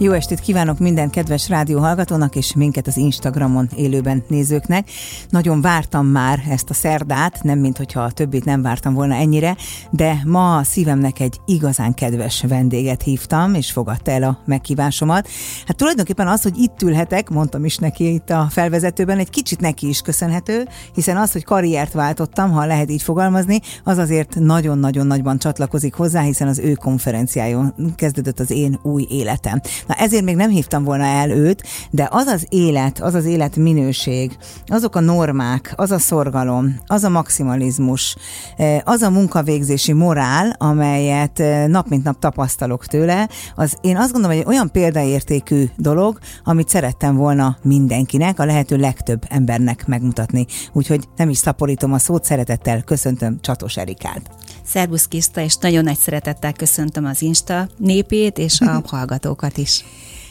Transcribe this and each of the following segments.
Jó estét kívánok minden kedves rádióhallgatónak és minket az Instagramon élőben nézőknek. Nagyon vártam már ezt a szerdát, nem mint hogyha a többit nem vártam volna ennyire, de ma a szívemnek egy igazán kedves vendéget hívtam, és fogadta el a meghívásomat. Hát tulajdonképpen az, hogy itt ülhetek, mondtam is neki itt a felvezetőben, egy kicsit neki is köszönhető, hiszen az, hogy karriert váltottam, ha lehet így fogalmazni, az azért nagyon-nagyon nagyban csatlakozik hozzá, hiszen az ő konferenciájon kezdődött az én új életem. Na ezért még nem hívtam volna el őt, de az az élet, az az élet minőség, azok a normák, az a szorgalom, az a maximalizmus, eh, az a munkavégzési morál, amelyet eh, nap mint nap tapasztalok tőle, az én azt gondolom, hogy olyan példaértékű dolog, amit szerettem volna mindenkinek, a lehető legtöbb embernek megmutatni. Úgyhogy nem is szaporítom a szót, szeretettel köszöntöm Csatos Erikát. Szerbusz Kiszta, és nagyon nagy szeretettel köszöntöm az Insta népét és a hallgatókat is.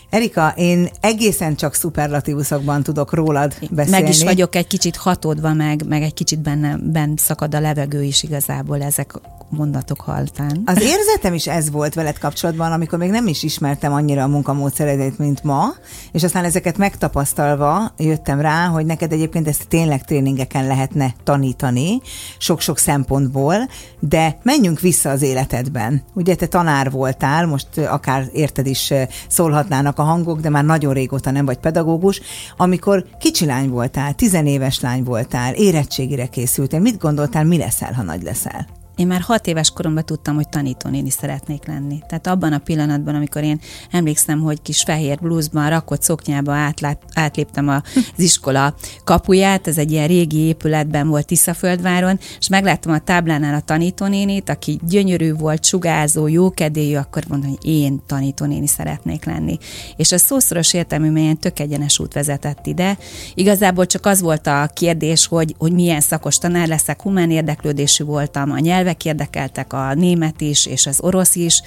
Erika, én egészen csak szuperlatívuszokban tudok rólad beszélni. Meg is vagyok egy kicsit hatódva, meg, meg egy kicsit benne, benne szakad a levegő is igazából ezek mondatok haltán. Az érzetem is ez volt veled kapcsolatban, amikor még nem is ismertem annyira a munkamódszeredet, mint ma, és aztán ezeket megtapasztalva jöttem rá, hogy neked egyébként ezt tényleg tréningeken lehetne tanítani, sok-sok szempontból, de menjünk vissza az életedben. Ugye te tanár voltál, most akár érted is szólhatnának a hangok, de már nagyon régóta nem vagy pedagógus, amikor kicsi lány voltál, tizenéves lány voltál, érettségire készültél, mit gondoltál, mi leszel, ha nagy leszel? Én már hat éves koromban tudtam, hogy tanítónéni szeretnék lenni. Tehát abban a pillanatban, amikor én emlékszem, hogy kis fehér blúzban, rakott szoknyába átlát, átléptem az iskola kapuját, ez egy ilyen régi épületben volt Tiszaföldváron, és megláttam a táblánál a tanítónénit, aki gyönyörű volt, sugázó, jókedélyű, akkor mondtam, hogy én tanítónéni szeretnék lenni. És a szószoros értelmű melyen tök egyenes út vezetett ide. Igazából csak az volt a kérdés, hogy, hogy milyen szakos tanár leszek, humán érdeklődésű voltam, a nyelv nyelvek érdekeltek, a német is, és az orosz is,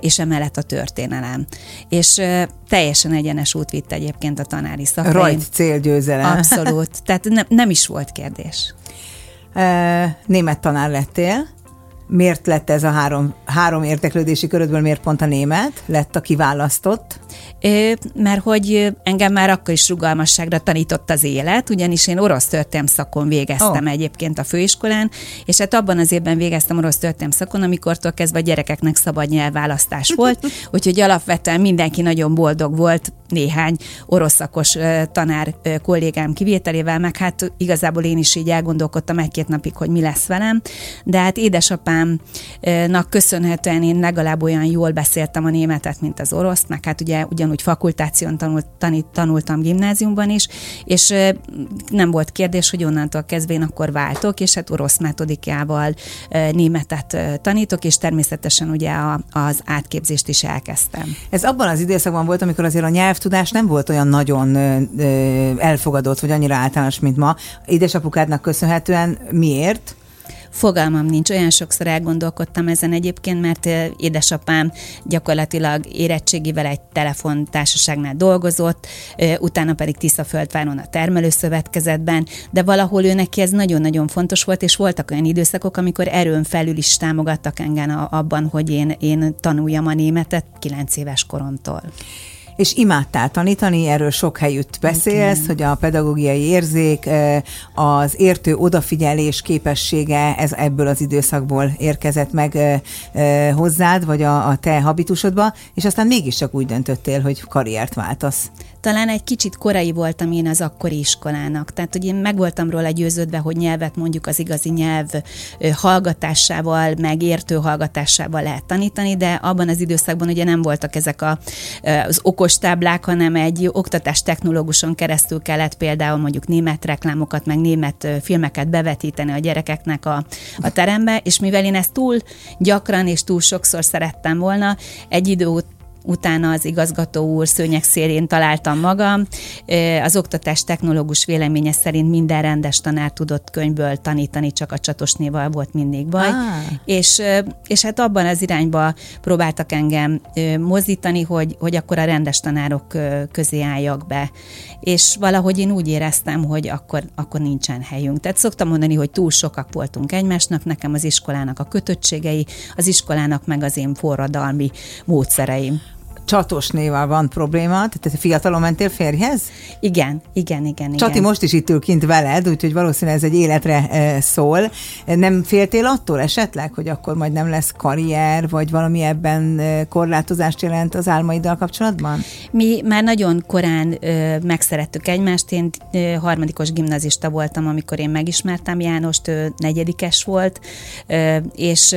és emellett a történelem. És teljesen egyenes út vitt egyébként a tanári szakra. Rajt célgyőzelem. Abszolút. Tehát ne, nem is volt kérdés. Német tanár lettél miért lett ez a három, három érdeklődési körödből, miért pont a német lett a kiválasztott? É, mert hogy engem már akkor is rugalmasságra tanított az élet, ugyanis én orosz történelm szakon végeztem oh. egyébként a főiskolán, és hát abban az évben végeztem orosz történelm szakon, amikortól kezdve a gyerekeknek szabad nyelvválasztás volt, úgyhogy alapvetően mindenki nagyon boldog volt, néhány orosz szakos tanár kollégám kivételével, meg hát igazából én is így elgondolkodtam egy-két napig, hogy mi lesz velem, de hát édesapámnak köszönhetően én legalább olyan jól beszéltem a németet, mint az oroszt, meg hát ugye ugyanúgy fakultáción tanult, tanít, tanultam gimnáziumban is, és nem volt kérdés, hogy onnantól kezdve én akkor váltok, és hát orosz metodikával németet tanítok, és természetesen ugye a, az átképzést is elkezdtem. Ez abban az időszakban volt, amikor azért a nyelvtudás nem volt olyan nagyon elfogadott, vagy annyira általános, mint ma. Édesapukádnak köszönhetően miért? Fogalmam nincs, olyan sokszor elgondolkodtam ezen egyébként, mert édesapám gyakorlatilag érettségivel egy telefontársaságnál dolgozott, utána pedig Tiszaföldváron a termelőszövetkezetben, de valahol ő neki ez nagyon-nagyon fontos volt, és voltak olyan időszakok, amikor erőn felül is támogattak engem abban, hogy én, én tanuljam a németet kilenc éves koromtól és imádtál tanítani, erről sok helyütt beszélsz, okay. hogy a pedagógiai érzék, az értő odafigyelés képessége, ez ebből az időszakból érkezett meg hozzád, vagy a, a te habitusodba, és aztán mégiscsak úgy döntöttél, hogy karriert váltasz talán egy kicsit korai voltam én az akkori iskolának. Tehát, hogy én meg voltam róla győződve, hogy nyelvet mondjuk az igazi nyelv hallgatásával, meg értő hallgatásával lehet tanítani, de abban az időszakban ugye nem voltak ezek a, az okos táblák, hanem egy oktatás technológuson keresztül kellett például mondjuk német reklámokat, meg német filmeket bevetíteni a gyerekeknek a, a terembe, és mivel én ezt túl gyakran és túl sokszor szerettem volna, egy idő utána az igazgató úr szőnyeg szélén találtam magam. Az oktatás technológus véleménye szerint minden rendes tanár tudott könyvből tanítani, csak a csatosnéval volt mindig baj. Ah. És, és hát abban az irányba próbáltak engem mozdítani, hogy, hogy akkor a rendes tanárok közé álljak be. És valahogy én úgy éreztem, hogy akkor, akkor nincsen helyünk. Tehát szoktam mondani, hogy túl sokak voltunk egymásnak, nekem az iskolának a kötöttségei, az iskolának meg az én forradalmi módszereim csatosnéval van probléma, tehát fiatalon mentél férjhez? Igen, igen, igen. Csati igen. most is itt ül kint veled, úgyhogy valószínűleg ez egy életre szól. Nem féltél attól esetleg, hogy akkor majd nem lesz karrier, vagy valami ebben korlátozást jelent az álmaiddal kapcsolatban? Mi már nagyon korán ö, megszerettük egymást. Én ö, harmadikos gimnazista voltam, amikor én megismertem Jánost, ő negyedikes volt, ö, és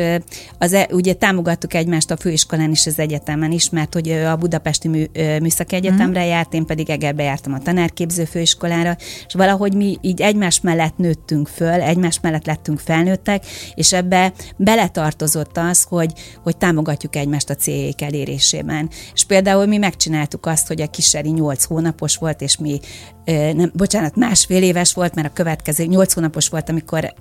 az, e, ugye támogattuk egymást a főiskolán és az egyetemen is, mert hogy a Budapesti Mű, Műszaki Egyetemre mm. járt, én pedig Egerbe jártam a tanárképző főiskolára, és valahogy mi így egymás mellett nőttünk föl, egymás mellett lettünk felnőttek, és ebbe beletartozott az, hogy, hogy támogatjuk egymást a céljaik elérésében. És például mi megcsináltuk azt, hogy a kiseri 8 hónapos volt, és mi nem, bocsánat, másfél éves volt, mert a következő, nyolc hónapos volt, amikor,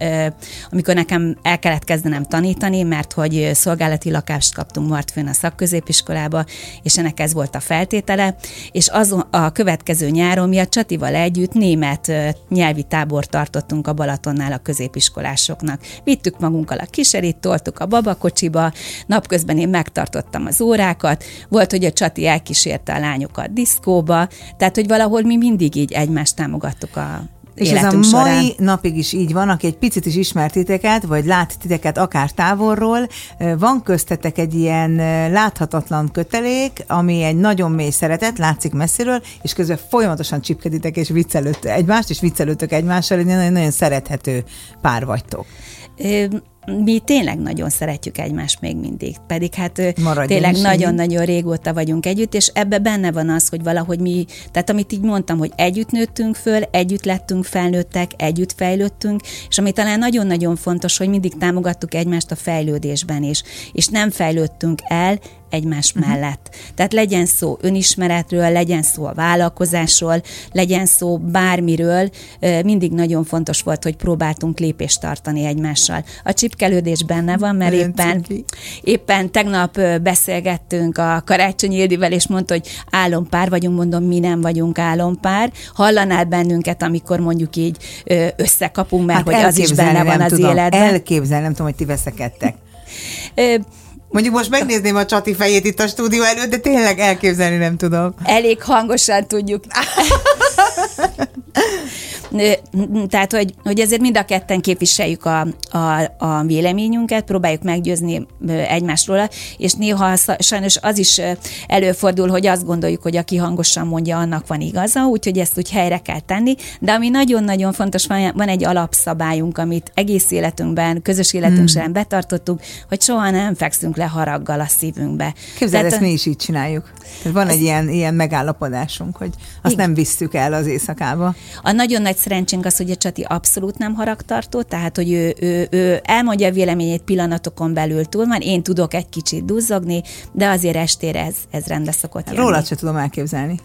amikor nekem el kellett kezdenem tanítani, mert hogy szolgálati lakást kaptunk Martfőn a szakközépiskolába, és ennek ez volt a feltétele, és az a következő nyáron mi a Csatival együtt német nyelvi tábor tartottunk a Balatonnál a középiskolásoknak. Vittük magunkkal a kiserit, toltuk a babakocsiba, napközben én megtartottam az órákat, volt, hogy a Csati elkísérte a lányokat diszkóba, tehát, hogy valahol mi mindig így egymást támogattuk a és ez a mai során. napig is így van, aki egy picit is ismert titeket, vagy lát titeket akár távolról, van köztetek egy ilyen láthatatlan kötelék, ami egy nagyon mély szeretet, látszik messziről, és közben folyamatosan csipkeditek és viccelőt egymást, és viccelőtök egymással, egy nagyon, nagyon szerethető pár vagytok mi tényleg nagyon szeretjük egymást még mindig, pedig hát Maradjunk tényleg nagyon-nagyon régóta vagyunk együtt, és ebbe benne van az, hogy valahogy mi, tehát amit így mondtam, hogy együtt nőttünk föl, együtt lettünk felnőttek, együtt fejlődtünk, és ami talán nagyon-nagyon fontos, hogy mindig támogattuk egymást a fejlődésben is, és nem fejlődtünk el, egymás uh-huh. mellett. Tehát legyen szó önismeretről, legyen szó a vállalkozásról, legyen szó bármiről, mindig nagyon fontos volt, hogy próbáltunk lépést tartani egymással. A csipkelődés benne van, mert éppen, éppen tegnap beszélgettünk a Karácsony Ildivel, és mondta, hogy álompár vagyunk, mondom, mi nem vagyunk álompár. Hallanál bennünket, amikor mondjuk így összekapunk, mert hát hogy az is benne van az tudom, életben. Elképzelni, nem tudom, hogy ti veszekedtek. Mondjuk most megnézném a Csati fejét itt a stúdió előtt, de tényleg elképzelni nem tudom. Elég hangosan tudjuk. Tehát, hogy, hogy ezért mind a ketten képviseljük a, a, a véleményünket, próbáljuk meggyőzni egymásról, és néha sajnos az is előfordul, hogy azt gondoljuk, hogy aki hangosan mondja, annak van igaza, úgyhogy ezt úgy helyre kell tenni, de ami nagyon-nagyon fontos, van, van egy alapszabályunk, amit egész életünkben, közös életünk hmm. betartottunk, hogy soha nem fekszünk le haraggal a szívünkbe. Képzeld, Tehát, ezt mi is így csináljuk. Tehát van egy ilyen, ilyen megállapodásunk, hogy azt igen. nem visszük el az éjszakába. A nagyon nagy szerencsénk az, hogy a Csati abszolút nem haragtartó, tehát hogy ő, ő, ő elmondja a véleményét pillanatokon belül túl van, én tudok egy kicsit duzzogni, de azért estére ez, ez rendbe szokott jönni. Rólad se tudom elképzelni.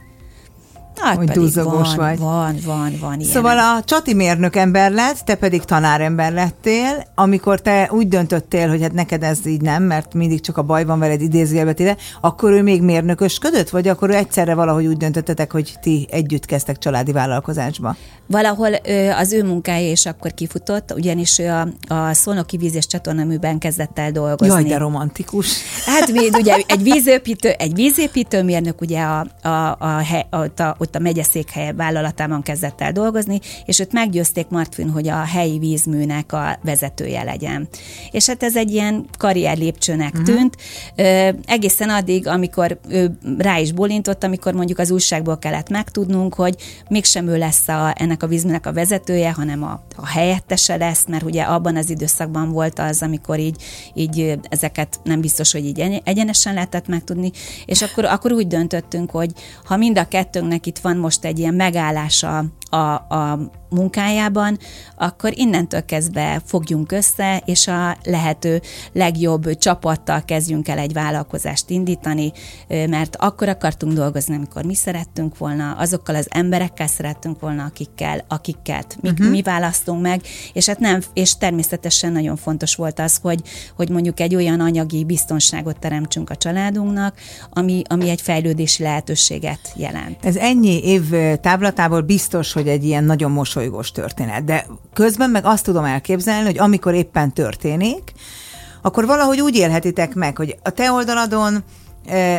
Hát hogy duzzogós van, vagy. Van, van, van. Ilyen. Szóval a Csati mérnök ember lett, te pedig tanárember lettél, amikor te úgy döntöttél, hogy hát neked ez így nem, mert mindig csak a baj van veled idézőjelbe téve, akkor ő még mérnökösködött, vagy akkor ő egyszerre valahogy úgy döntöttetek, hogy ti együtt kezdtek családi vállalkozásba? Valahol az ő munkája is akkor kifutott, ugyanis ő a, a Szolnoki víz és csatornaműben kezdett el dolgozni. Jaj, de romantikus. Hát még ugye egy vízépítő, egy vízépítőmérnök ugye a, a, a, a, a, ott a megyeszékhelye vállalatában kezdett el dolgozni, és őt meggyőzték Martfin, hogy a helyi vízműnek a vezetője legyen. És hát ez egy ilyen karrier lépcsőnek uh-huh. tűnt, ö, egészen addig, amikor ő rá is bolintott, amikor mondjuk az újságból kellett megtudnunk, hogy mégsem ő lesz a, ennek a vízműnek a vezetője, hanem a, a helyettese lesz, mert ugye abban az időszakban volt az, amikor így, így ezeket nem biztos, hogy így egyenesen lehetett megtudni, és akkor, akkor úgy döntöttünk, hogy ha mind a kettőnknek itt van most egy ilyen megállása a, a munkájában, akkor innentől kezdve fogjunk össze, és a lehető legjobb csapattal kezdjünk el egy vállalkozást indítani, mert akkor akartunk dolgozni, amikor mi szerettünk volna, azokkal az emberekkel szerettünk volna, akikkel, akiket mi, uh-huh. mi választunk meg, és hát nem, és természetesen nagyon fontos volt az, hogy, hogy mondjuk egy olyan anyagi biztonságot teremtsünk a családunknak, ami, ami egy fejlődési lehetőséget jelent. Ez ennyi év táblatából biztos, hogy egy ilyen nagyon mosoly mosolygós történet. De közben meg azt tudom elképzelni, hogy amikor éppen történik, akkor valahogy úgy élhetitek meg, hogy a te oldaladon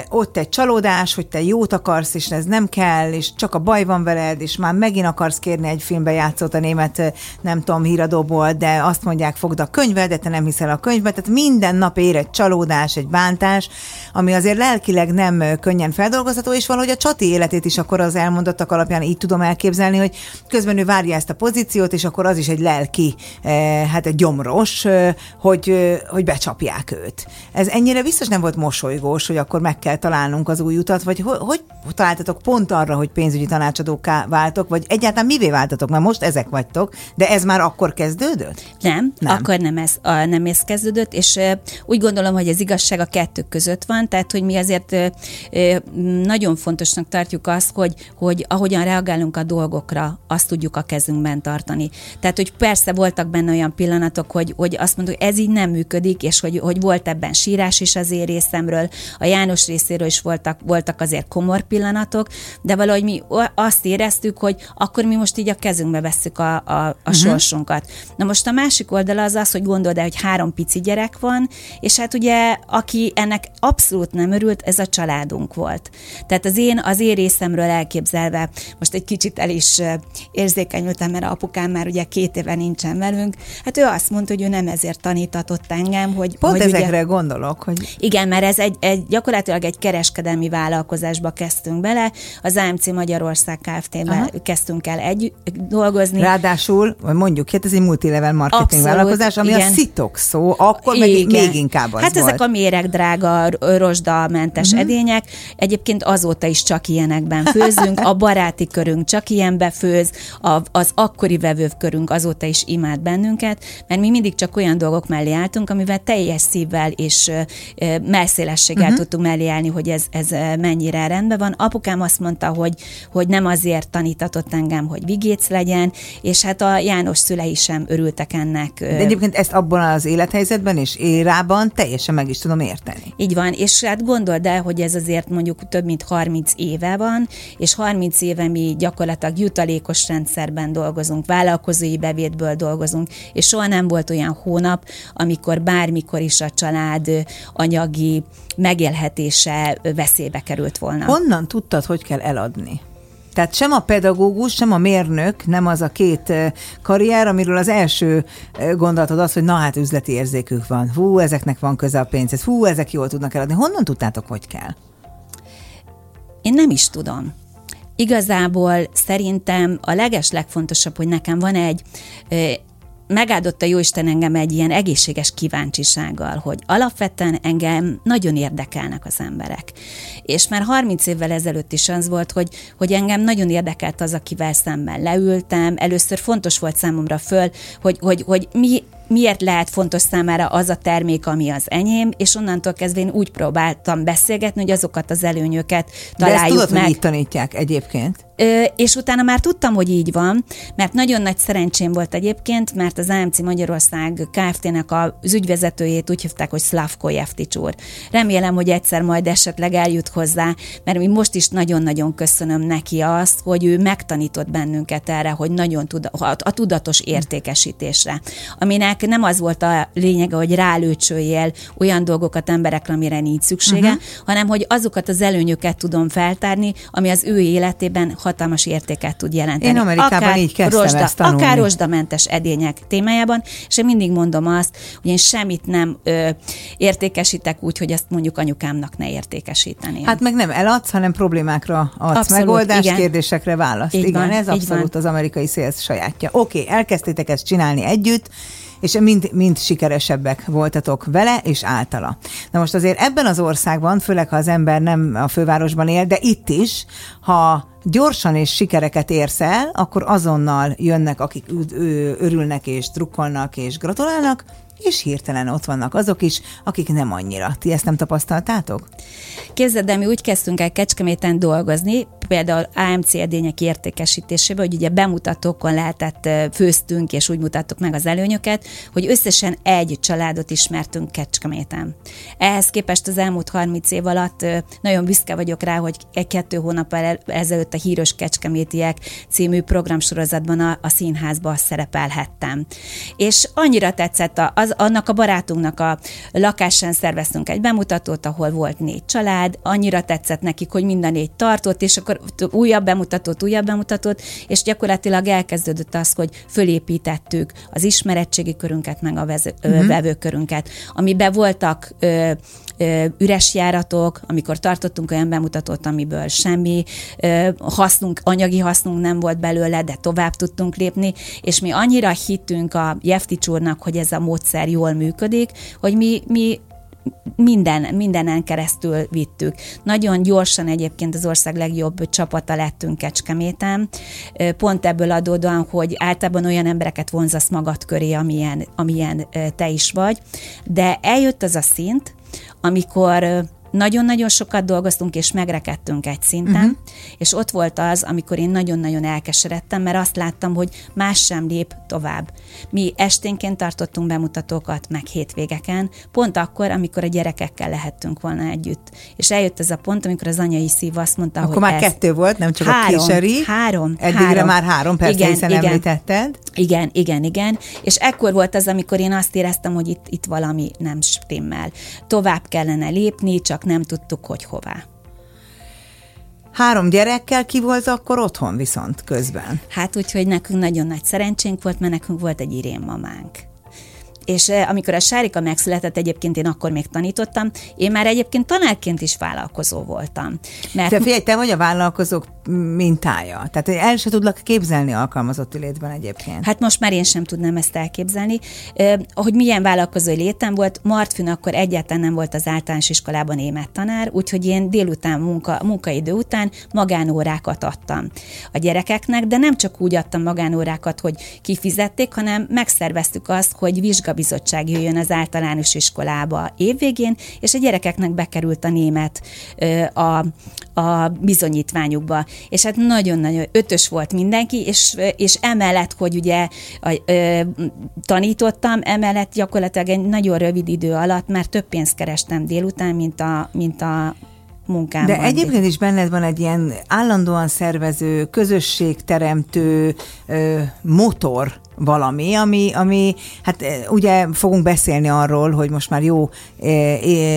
ott egy csalódás, hogy te jót akarsz, és ez nem kell, és csak a baj van veled, és már megint akarsz kérni egy filmbe játszott a német, nem tudom, híradóból, de azt mondják, fogd a könyvet, de te nem hiszel a könyvbe, tehát minden nap ér egy csalódás, egy bántás, ami azért lelkileg nem könnyen feldolgozható, és valahogy a Csati életét is akkor az elmondottak alapján így tudom elképzelni, hogy közben ő várja ezt a pozíciót, és akkor az is egy lelki, hát egy gyomros, hogy, hogy becsapják őt. Ez ennyire biztos nem volt mosolygós, hogy akkor meg kell találnunk az új utat, vagy hogy, hogy találtatok pont arra, hogy pénzügyi tanácsadóká váltok, vagy egyáltalán mivé váltatok? Mert most ezek vagytok, de ez már akkor kezdődött? Nem, nem. akkor nem ez, a, nem ez kezdődött, és uh, úgy gondolom, hogy az igazság a kettő között van, tehát hogy mi azért uh, nagyon fontosnak tartjuk azt, hogy, hogy ahogyan reagálunk a dolgokra, azt tudjuk a kezünkben tartani. Tehát, hogy persze voltak benne olyan pillanatok, hogy, hogy azt mondjuk, ez így nem működik, és hogy, hogy volt ebben sírás is az én részemről, a János részéről is voltak, voltak azért komor pillanatok, de valahogy mi azt éreztük, hogy akkor mi most így a kezünkbe vesszük a, a, a uh-huh. sorsunkat. Na most a másik oldala az az, hogy gondold el, hogy három pici gyerek van, és hát ugye, aki ennek abszolút nem örült, ez a családunk volt. Tehát az én, az én részemről elképzelve, most egy kicsit el is érzékenyültem, mert apukám már ugye két éve nincsen velünk, hát ő azt mondta, hogy ő nem ezért tanítatott engem, hogy... Pont hogy ezekre ugye, gondolok, hogy... Igen, mert ez egy, egy gyakorlatilag egy kereskedelmi vállalkozásba kezdtünk bele, az AMC Magyarország Kft-ben kezdtünk el egy dolgozni. Ráadásul, mondjuk, hát ez egy multilevel marketing Abszolút, vállalkozás, ami igen. a szitok szó, akkor meg még inkább az Hát volt. ezek a méregdrága, rozsdamentes uh-huh. edények, egyébként azóta is csak ilyenekben főzünk, a baráti körünk csak ilyenbe főz, a, az akkori vevőkörünk azóta is imád bennünket, mert mi mindig csak olyan dolgok mellé álltunk, amivel teljes szívvel és messzélességgel uh-huh. tudtunk mellé állni, hogy ez, ez mennyire rendben van. Apukám azt mondta, hogy, hogy nem azért tanítatott engem, hogy vigéc legyen, és hát a János szülei sem örültek ennek. De egyébként ezt abban az élethelyzetben és érában teljesen meg is tudom érteni. Így van, és hát gondold el, hogy ez azért mondjuk több mint 30 éve van, és 30 éve mi gyakorlatilag jutalékos rendszerben dolgozunk, vállalkozói bevétből dolgozunk, és soha nem volt olyan hónap, amikor bármikor is a család anyagi megélhetése veszélybe került volna. Honnan tudtad, hogy kell eladni? Tehát sem a pedagógus, sem a mérnök nem az a két karrier, amiről az első gondolatod az, hogy na hát üzleti érzékük van. Hú, ezeknek van köze a pénzhez. Hú, ezek jól tudnak eladni. Honnan tudtátok, hogy kell? Én nem is tudom. Igazából szerintem a leges legfontosabb, hogy nekem van egy megáldott a Jóisten engem egy ilyen egészséges kíváncsisággal, hogy alapvetően engem nagyon érdekelnek az emberek. És már 30 évvel ezelőtt is az volt, hogy, hogy engem nagyon érdekelt az, akivel szemben leültem. Először fontos volt számomra föl, hogy, hogy, hogy mi miért lehet fontos számára az a termék, ami az enyém, és onnantól kezdve én úgy próbáltam beszélgetni, hogy azokat az előnyöket találjuk De ezt tudod, meg. hogy így tanítják egyébként? És utána már tudtam, hogy így van, mert nagyon nagy szerencsém volt egyébként, mert az AMC Magyarország Kft-nek az ügyvezetőjét úgy hívták, hogy Slavko Jeftics úr. Remélem, hogy egyszer majd esetleg eljut hozzá, mert mi most is nagyon-nagyon köszönöm neki azt, hogy ő megtanított bennünket erre, hogy nagyon tud, a tudatos értékesítésre, aminek nem az volt a lényege, hogy rálőcsöljél olyan dolgokat emberekre, amire nincs szüksége, uh-huh. hanem hogy azokat az előnyöket tudom feltárni, ami az ő életében hatalmas értéket tud jelenteni. Én Amerikában akár így kezdtem rozsda, ezt tanulni. Akár rozsdamentes edények témájában, és én mindig mondom azt, hogy én semmit nem ö, értékesítek úgy, hogy ezt mondjuk anyukámnak ne értékesíteni. Hát meg nem eladsz, hanem problémákra adsz abszolút, megoldást, igen. kérdésekre választ. Így igen, van, ez abszolút van. az amerikai szélsz sajátja. Oké, okay, elkezdtétek ezt csinálni együtt, és mind, mind sikeresebbek voltatok vele és általa. Na most azért ebben az országban, főleg ha az ember nem a fővárosban él, de itt is, ha gyorsan és sikereket érsz el, akkor azonnal jönnek, akik örülnek és drukkolnak és gratulálnak, és hirtelen ott vannak azok is, akik nem annyira. Ti ezt nem tapasztaltátok? Képzeld, de mi úgy kezdtünk el Kecskeméten dolgozni, például AMC edények értékesítésébe, hogy ugye bemutatókon lehetett, főztünk, és úgy mutattuk meg az előnyöket, hogy összesen egy családot ismertünk Kecskeméten. Ehhez képest az elmúlt 30 év alatt nagyon büszke vagyok rá, hogy egy-kettő hónappal ezelőtt a Híros Kecskemétiek című programsorozatban a, a színházba szerepelhettem. És annyira tetszett a, az, annak a barátunknak a lakásán szerveztünk egy bemutatót, ahol volt négy család, annyira tetszett nekik, hogy mind a négy tartott, és akkor újabb bemutatót, újabb bemutatót, és gyakorlatilag elkezdődött az, hogy fölépítettük az ismerettségi körünket, meg a vező, uh-huh. vevőkörünket, amiben voltak ö, ö, üres járatok, amikor tartottunk olyan bemutatót, amiből semmi ö, hasznunk, anyagi hasznunk nem volt belőle, de tovább tudtunk lépni, és mi annyira hittünk a Jeftics úrnak, hogy ez a módszer jól működik, hogy mi, mi minden, mindenen keresztül vittük. Nagyon gyorsan egyébként az ország legjobb csapata lettünk Kecskeméten, pont ebből adódóan, hogy általában olyan embereket vonzasz magad köré, amilyen, amilyen te is vagy, de eljött az a szint, amikor nagyon-nagyon sokat dolgoztunk, és megrekedtünk egy szinten, uh-huh. és ott volt az, amikor én nagyon-nagyon elkeseredtem, mert azt láttam, hogy más sem lép tovább. Mi esténként tartottunk bemutatókat, meg hétvégeken, pont akkor, amikor a gyerekekkel lehettünk volna együtt. És eljött ez a pont, amikor az anyai szív azt mondta, akkor hogy már ez kettő volt, nem csak három, a kiseri. Három. Eddigre három. már három, persze, igen, hiszen igen. említetted. Igen, igen, igen. És ekkor volt az, amikor én azt éreztem, hogy itt, itt valami nem stimmel. Tovább kellene lépni, csak csak nem tudtuk, hogy hová. Három gyerekkel ki volt akkor otthon viszont közben? Hát úgyhogy nekünk nagyon nagy szerencsénk volt, mert nekünk volt egy irén mamánk és eh, amikor a Sárika megszületett, egyébként én akkor még tanítottam, én már egyébként tanárként is vállalkozó voltam. Mert... Te figyelj, te vagy a vállalkozók mintája. Tehát el se tudlak képzelni alkalmazotti létben egyébként. Hát most már én sem tudnám ezt elképzelni. Eh, hogy milyen vállalkozói létem volt, Martfűn akkor egyáltalán nem volt az általános iskolában német tanár, úgyhogy én délután munka, munkaidő után magánórákat adtam a gyerekeknek, de nem csak úgy adtam magánórákat, hogy kifizették, hanem megszerveztük azt, hogy vizsga munkabizottság jöjjön az általános iskolába évvégén, és a gyerekeknek bekerült a német a, a bizonyítványukba. És hát nagyon-nagyon ötös volt mindenki, és, és emellett, hogy ugye a, ö, tanítottam, emellett gyakorlatilag egy nagyon rövid idő alatt már több pénzt kerestem délután, mint a, mint a munkámban. De egyébként is benned van egy ilyen állandóan szervező, közösségteremtő ö, motor, valami, ami, ami, hát ugye fogunk beszélni arról, hogy most már jó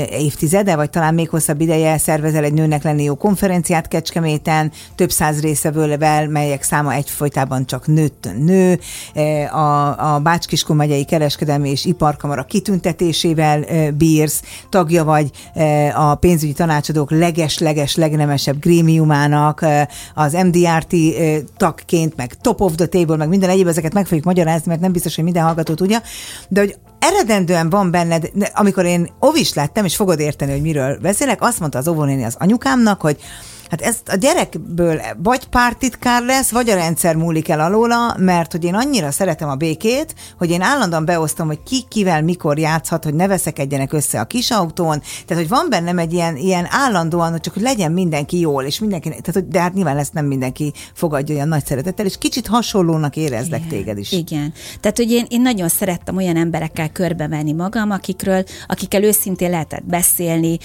évtizede, vagy talán még hosszabb ideje szervezel egy nőnek lenni jó konferenciát Kecskeméten, több száz részevővel, melyek száma egyfolytában csak nőtt nő, a, a Bács-Kiskun megyei kereskedelmi és iparkamara kitüntetésével bírsz, tagja vagy a pénzügyi tanácsadók leges-leges legnemesebb grémiumának, az MDRT tagként, meg top of the table, meg minden egyéb, ezeket meg fogjuk magyarázni, mert nem biztos, hogy minden hallgató tudja, de hogy eredendően van benned, amikor én ovis lettem, és fogod érteni, hogy miről beszélek, azt mondta az óvónéni az anyukámnak, hogy Hát ezt a gyerekből vagy pártitkár lesz, vagy a rendszer múlik el alóla, mert hogy én annyira szeretem a békét, hogy én állandóan beosztom, hogy ki kivel mikor játszhat, hogy ne veszekedjenek össze a kis autón. Tehát, hogy van bennem egy ilyen, ilyen állandóan, hogy csak hogy legyen mindenki jól, és mindenki, tehát, hogy, de hát nyilván ezt nem mindenki fogadja olyan nagy szeretettel, és kicsit hasonlónak érezlek igen, téged is. Igen. Tehát, hogy én, én nagyon szerettem olyan emberekkel körbevenni magam, akikről, akikkel őszintén lehetett beszélni,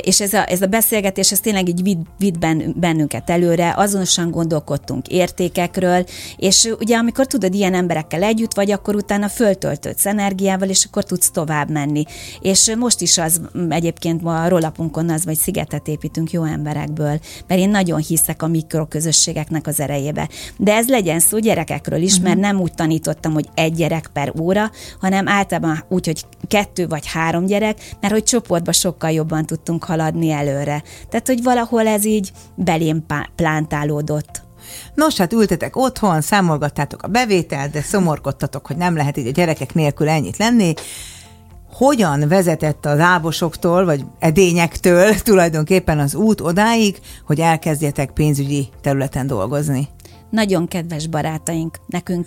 és ez a, ez a beszélgetés, ez tényleg így vid, vid bennünket előre, azonosan gondolkodtunk értékekről, és ugye amikor tudod, ilyen emberekkel együtt vagy, akkor utána föltöltődsz energiával, és akkor tudsz tovább menni. És most is az egyébként ma a rollapunkon az, vagy szigetet építünk jó emberekből, mert én nagyon hiszek a mikroközösségeknek az erejébe. De ez legyen szó gyerekekről is, uh-huh. mert nem úgy tanítottam, hogy egy gyerek per óra, hanem általában úgy, hogy kettő vagy három gyerek, mert hogy csoportban sokkal jobban tudtunk haladni előre. Tehát, hogy valahol ez így belém plántálódott. Nos, hát ültetek otthon, számolgattátok a bevételt, de szomorkodtatok, hogy nem lehet így a gyerekek nélkül ennyit lenni. hogyan vezetett a lábosoktól, vagy edényektől tulajdonképpen az út odáig, hogy elkezdjetek pénzügyi területen dolgozni? nagyon kedves barátaink. Nekünk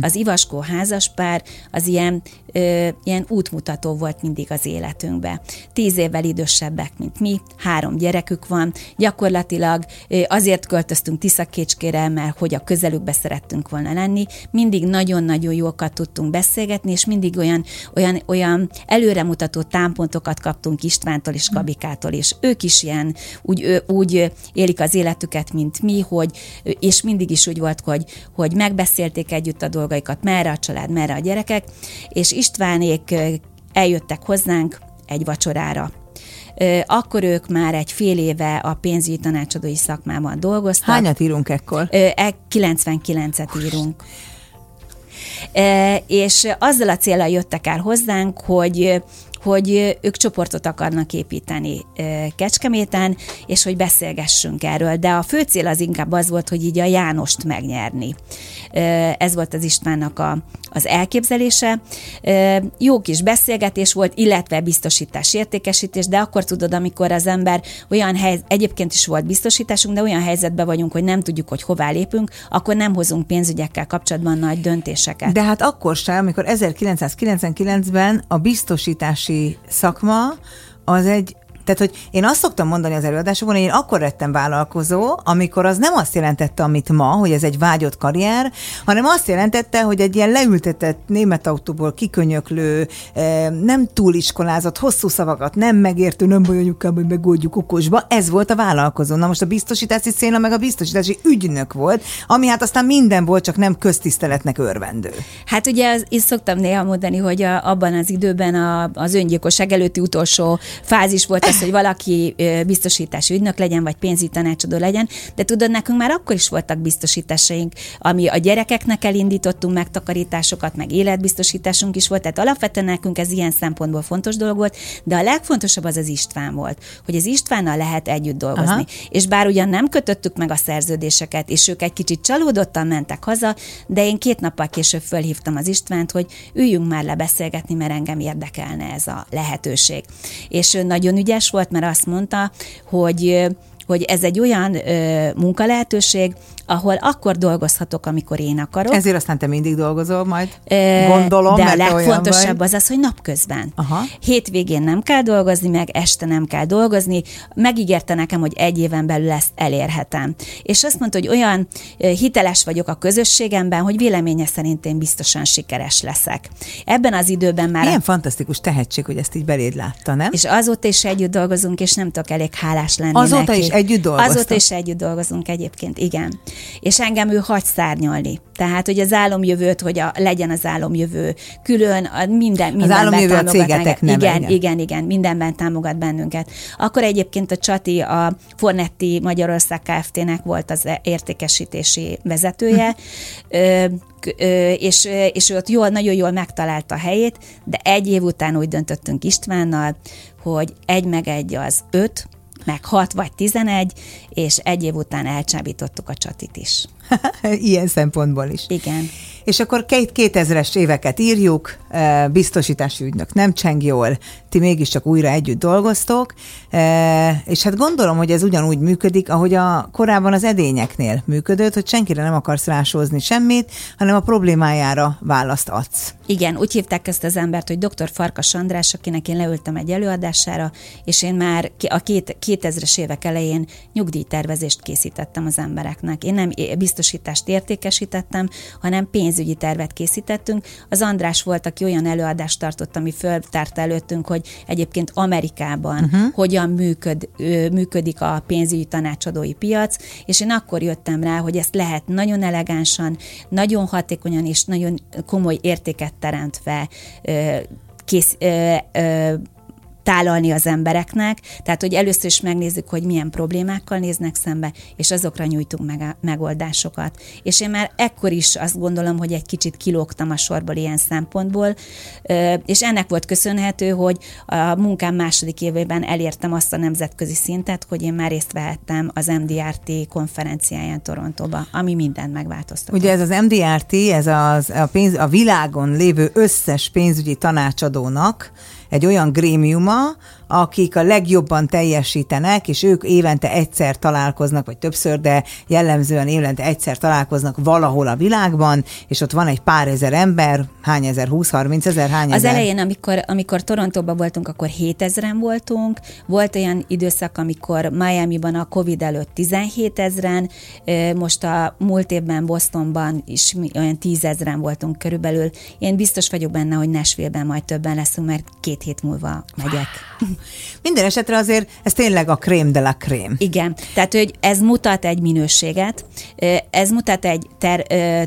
az Ivaskó házaspár az ilyen, ö, ilyen útmutató volt mindig az életünkbe. Tíz évvel idősebbek, mint mi, három gyerekük van. Gyakorlatilag ö, azért költöztünk Tiszakécskére, mert hogy a közelükbe szerettünk volna lenni. Mindig nagyon-nagyon jókat tudtunk beszélgetni, és mindig olyan, olyan, olyan előremutató támpontokat kaptunk Istvántól és Kabikától, és ők is ilyen úgy, úgy élik az életüket, mint mi, hogy, és mindig is úgy volt, hogy, hogy megbeszélték együtt a dolgaikat, merre a család, merre a gyerekek, és Istvánék eljöttek hozzánk egy vacsorára akkor ők már egy fél éve a pénzügyi tanácsadói szakmában dolgoztak. Hányat írunk ekkor? 99-et e, írunk. És azzal a célra jöttek el hozzánk, hogy hogy ők csoportot akarnak építeni Kecskeméten, és hogy beszélgessünk erről. De a fő cél az inkább az volt, hogy így a Jánost megnyerni. Ez volt az Istvánnak a, az elképzelése. Jó kis beszélgetés volt, illetve biztosítás, értékesítés, de akkor tudod, amikor az ember olyan hely, egyébként is volt biztosításunk, de olyan helyzetben vagyunk, hogy nem tudjuk, hogy hová lépünk, akkor nem hozunk pénzügyekkel kapcsolatban nagy döntéseket. De hát akkor sem, amikor 1999-ben a biztosítási szakma az egy tehát, hogy én azt szoktam mondani az előadásokon, hogy én akkor lettem vállalkozó, amikor az nem azt jelentette, amit ma, hogy ez egy vágyott karrier, hanem azt jelentette, hogy egy ilyen leültetett német autóból kikönyöklő, eh, nem túliskolázott, hosszú szavakat, nem megértő, nem baj anyukám, hogy megoldjuk okosba, ez volt a vállalkozó. Na most a biztosítási széna meg a biztosítási ügynök volt, ami hát aztán minden volt, csak nem köztiszteletnek örvendő. Hát ugye az, én szoktam néha mondani, hogy a, abban az időben a, az öngyilkosság előtti utolsó fázis volt az, az, hogy valaki biztosítási ügynök legyen, vagy pénzügyi tanácsadó legyen, de tudod, nekünk már akkor is voltak biztosításaink, ami a gyerekeknek elindítottunk megtakarításokat, meg életbiztosításunk is volt, tehát alapvetően nekünk ez ilyen szempontból fontos dolog volt, de a legfontosabb az az István volt, hogy az Istvánnal lehet együtt dolgozni. Aha. És bár ugyan nem kötöttük meg a szerződéseket, és ők egy kicsit csalódottan mentek haza, de én két nappal később fölhívtam az Istvánt, hogy üljünk már le beszélgetni, mert engem érdekelne ez a lehetőség. És nagyon ügyes volt, mert azt mondta, hogy hogy ez egy olyan ö, munkalehetőség, ahol akkor dolgozhatok, amikor én akarok. Ezért aztán te mindig dolgozol majd, gondolom. De a legfontosabb az az, hogy napközben. Aha. Hétvégén nem kell dolgozni, meg este nem kell dolgozni. Megígérte nekem, hogy egy éven belül ezt elérhetem. És azt mondta, hogy olyan hiteles vagyok a közösségemben, hogy véleménye szerint én biztosan sikeres leszek. Ebben az időben már... Milyen fantasztikus tehetség, hogy ezt így beléd látta, nem? És azóta is együtt dolgozunk, és nem tudok elég hálás lenni Azóta neki. is együtt dolgoztunk? Azóta is együtt dolgozunk egyébként, igen és engem ő hagy szárnyalni. Tehát, hogy az álomjövőt, hogy a, legyen az álomjövő külön, a minden, mindenben az álomjövő a cégetek nem igen, igen, igen, igen, mindenben támogat bennünket. Akkor egyébként a Csati, a Fornetti Magyarország Kft-nek volt az értékesítési vezetője, ö, és, és ő ott jól, nagyon jól megtalálta a helyét, de egy év után úgy döntöttünk Istvánnal, hogy egy meg egy az öt, meg 6 vagy 11, és egy év után elcsábítottuk a csatit is. Ilyen szempontból is. Igen. És akkor két 2000-es éveket írjuk, e, biztosítási ügynök nem cseng jól, ti mégiscsak újra együtt dolgoztok, e, és hát gondolom, hogy ez ugyanúgy működik, ahogy a korábban az edényeknél működött, hogy senkire nem akarsz rásózni semmit, hanem a problémájára választ adsz. Igen, úgy hívták ezt az embert, hogy dr. Farkas András, akinek én leültem egy előadására, és én már a két, 2000-es évek elején nyugdíjtervezést készítettem az embereknek. Én nem biztosítást értékesítettem, hanem pénzügyi tervet készítettünk. Az András volt, aki olyan előadást tartott, ami föltárta előttünk, hogy egyébként Amerikában uh-huh. hogyan működ, működik a pénzügyi tanácsadói piac, és én akkor jöttem rá, hogy ezt lehet nagyon elegánsan, nagyon hatékonyan és nagyon komoly értéket teremtve kész, ö, ö, tálalni az embereknek, tehát hogy először is megnézzük, hogy milyen problémákkal néznek szembe, és azokra nyújtunk meg megoldásokat. És én már ekkor is azt gondolom, hogy egy kicsit kilógtam a sorból ilyen szempontból, és ennek volt köszönhető, hogy a munkám második évében elértem azt a nemzetközi szintet, hogy én már részt vehettem az MDRT konferenciáján Torontóba, ami mindent megváltoztatott. Ugye ez az MDRT, ez az, a, pénz, a világon lévő összes pénzügyi tanácsadónak egy olyan grémiuma, akik a legjobban teljesítenek, és ők évente egyszer találkoznak, vagy többször, de jellemzően évente egyszer találkoznak valahol a világban, és ott van egy pár ezer ember, hány ezer, 20-30 ezer, hány Az ezer? elején, amikor, amikor Torontóban voltunk, akkor 7000-en voltunk, volt olyan időszak, amikor Miami-ban a Covid előtt 17 ezeren, most a múlt évben Bostonban is olyan 10 ezeren voltunk körülbelül. Én biztos vagyok benne, hogy Nashville-ben majd többen leszünk, mert két hét múlva megyek. Minden esetre azért ez tényleg a krém de la krém. Igen, tehát hogy ez mutat egy minőséget, ez mutat egy ter,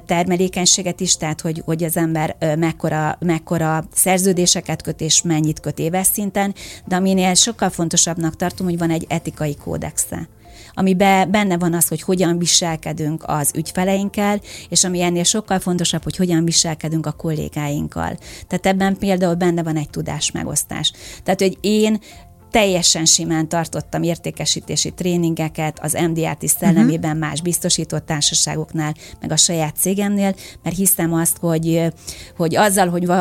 termelékenységet is, tehát hogy, hogy az ember mekkora, mekkora szerződéseket köt és mennyit köt éves szinten, de aminél sokkal fontosabbnak tartom, hogy van egy etikai kódexe amiben benne van az, hogy hogyan viselkedünk az ügyfeleinkkel, és ami ennél sokkal fontosabb, hogy hogyan viselkedünk a kollégáinkkal. Tehát ebben például benne van egy tudásmegosztás. Tehát, hogy én teljesen simán tartottam értékesítési tréningeket az MDRT szellemében uh-huh. más biztosított társaságoknál, meg a saját cégemnél, mert hiszem azt, hogy, hogy azzal, hogy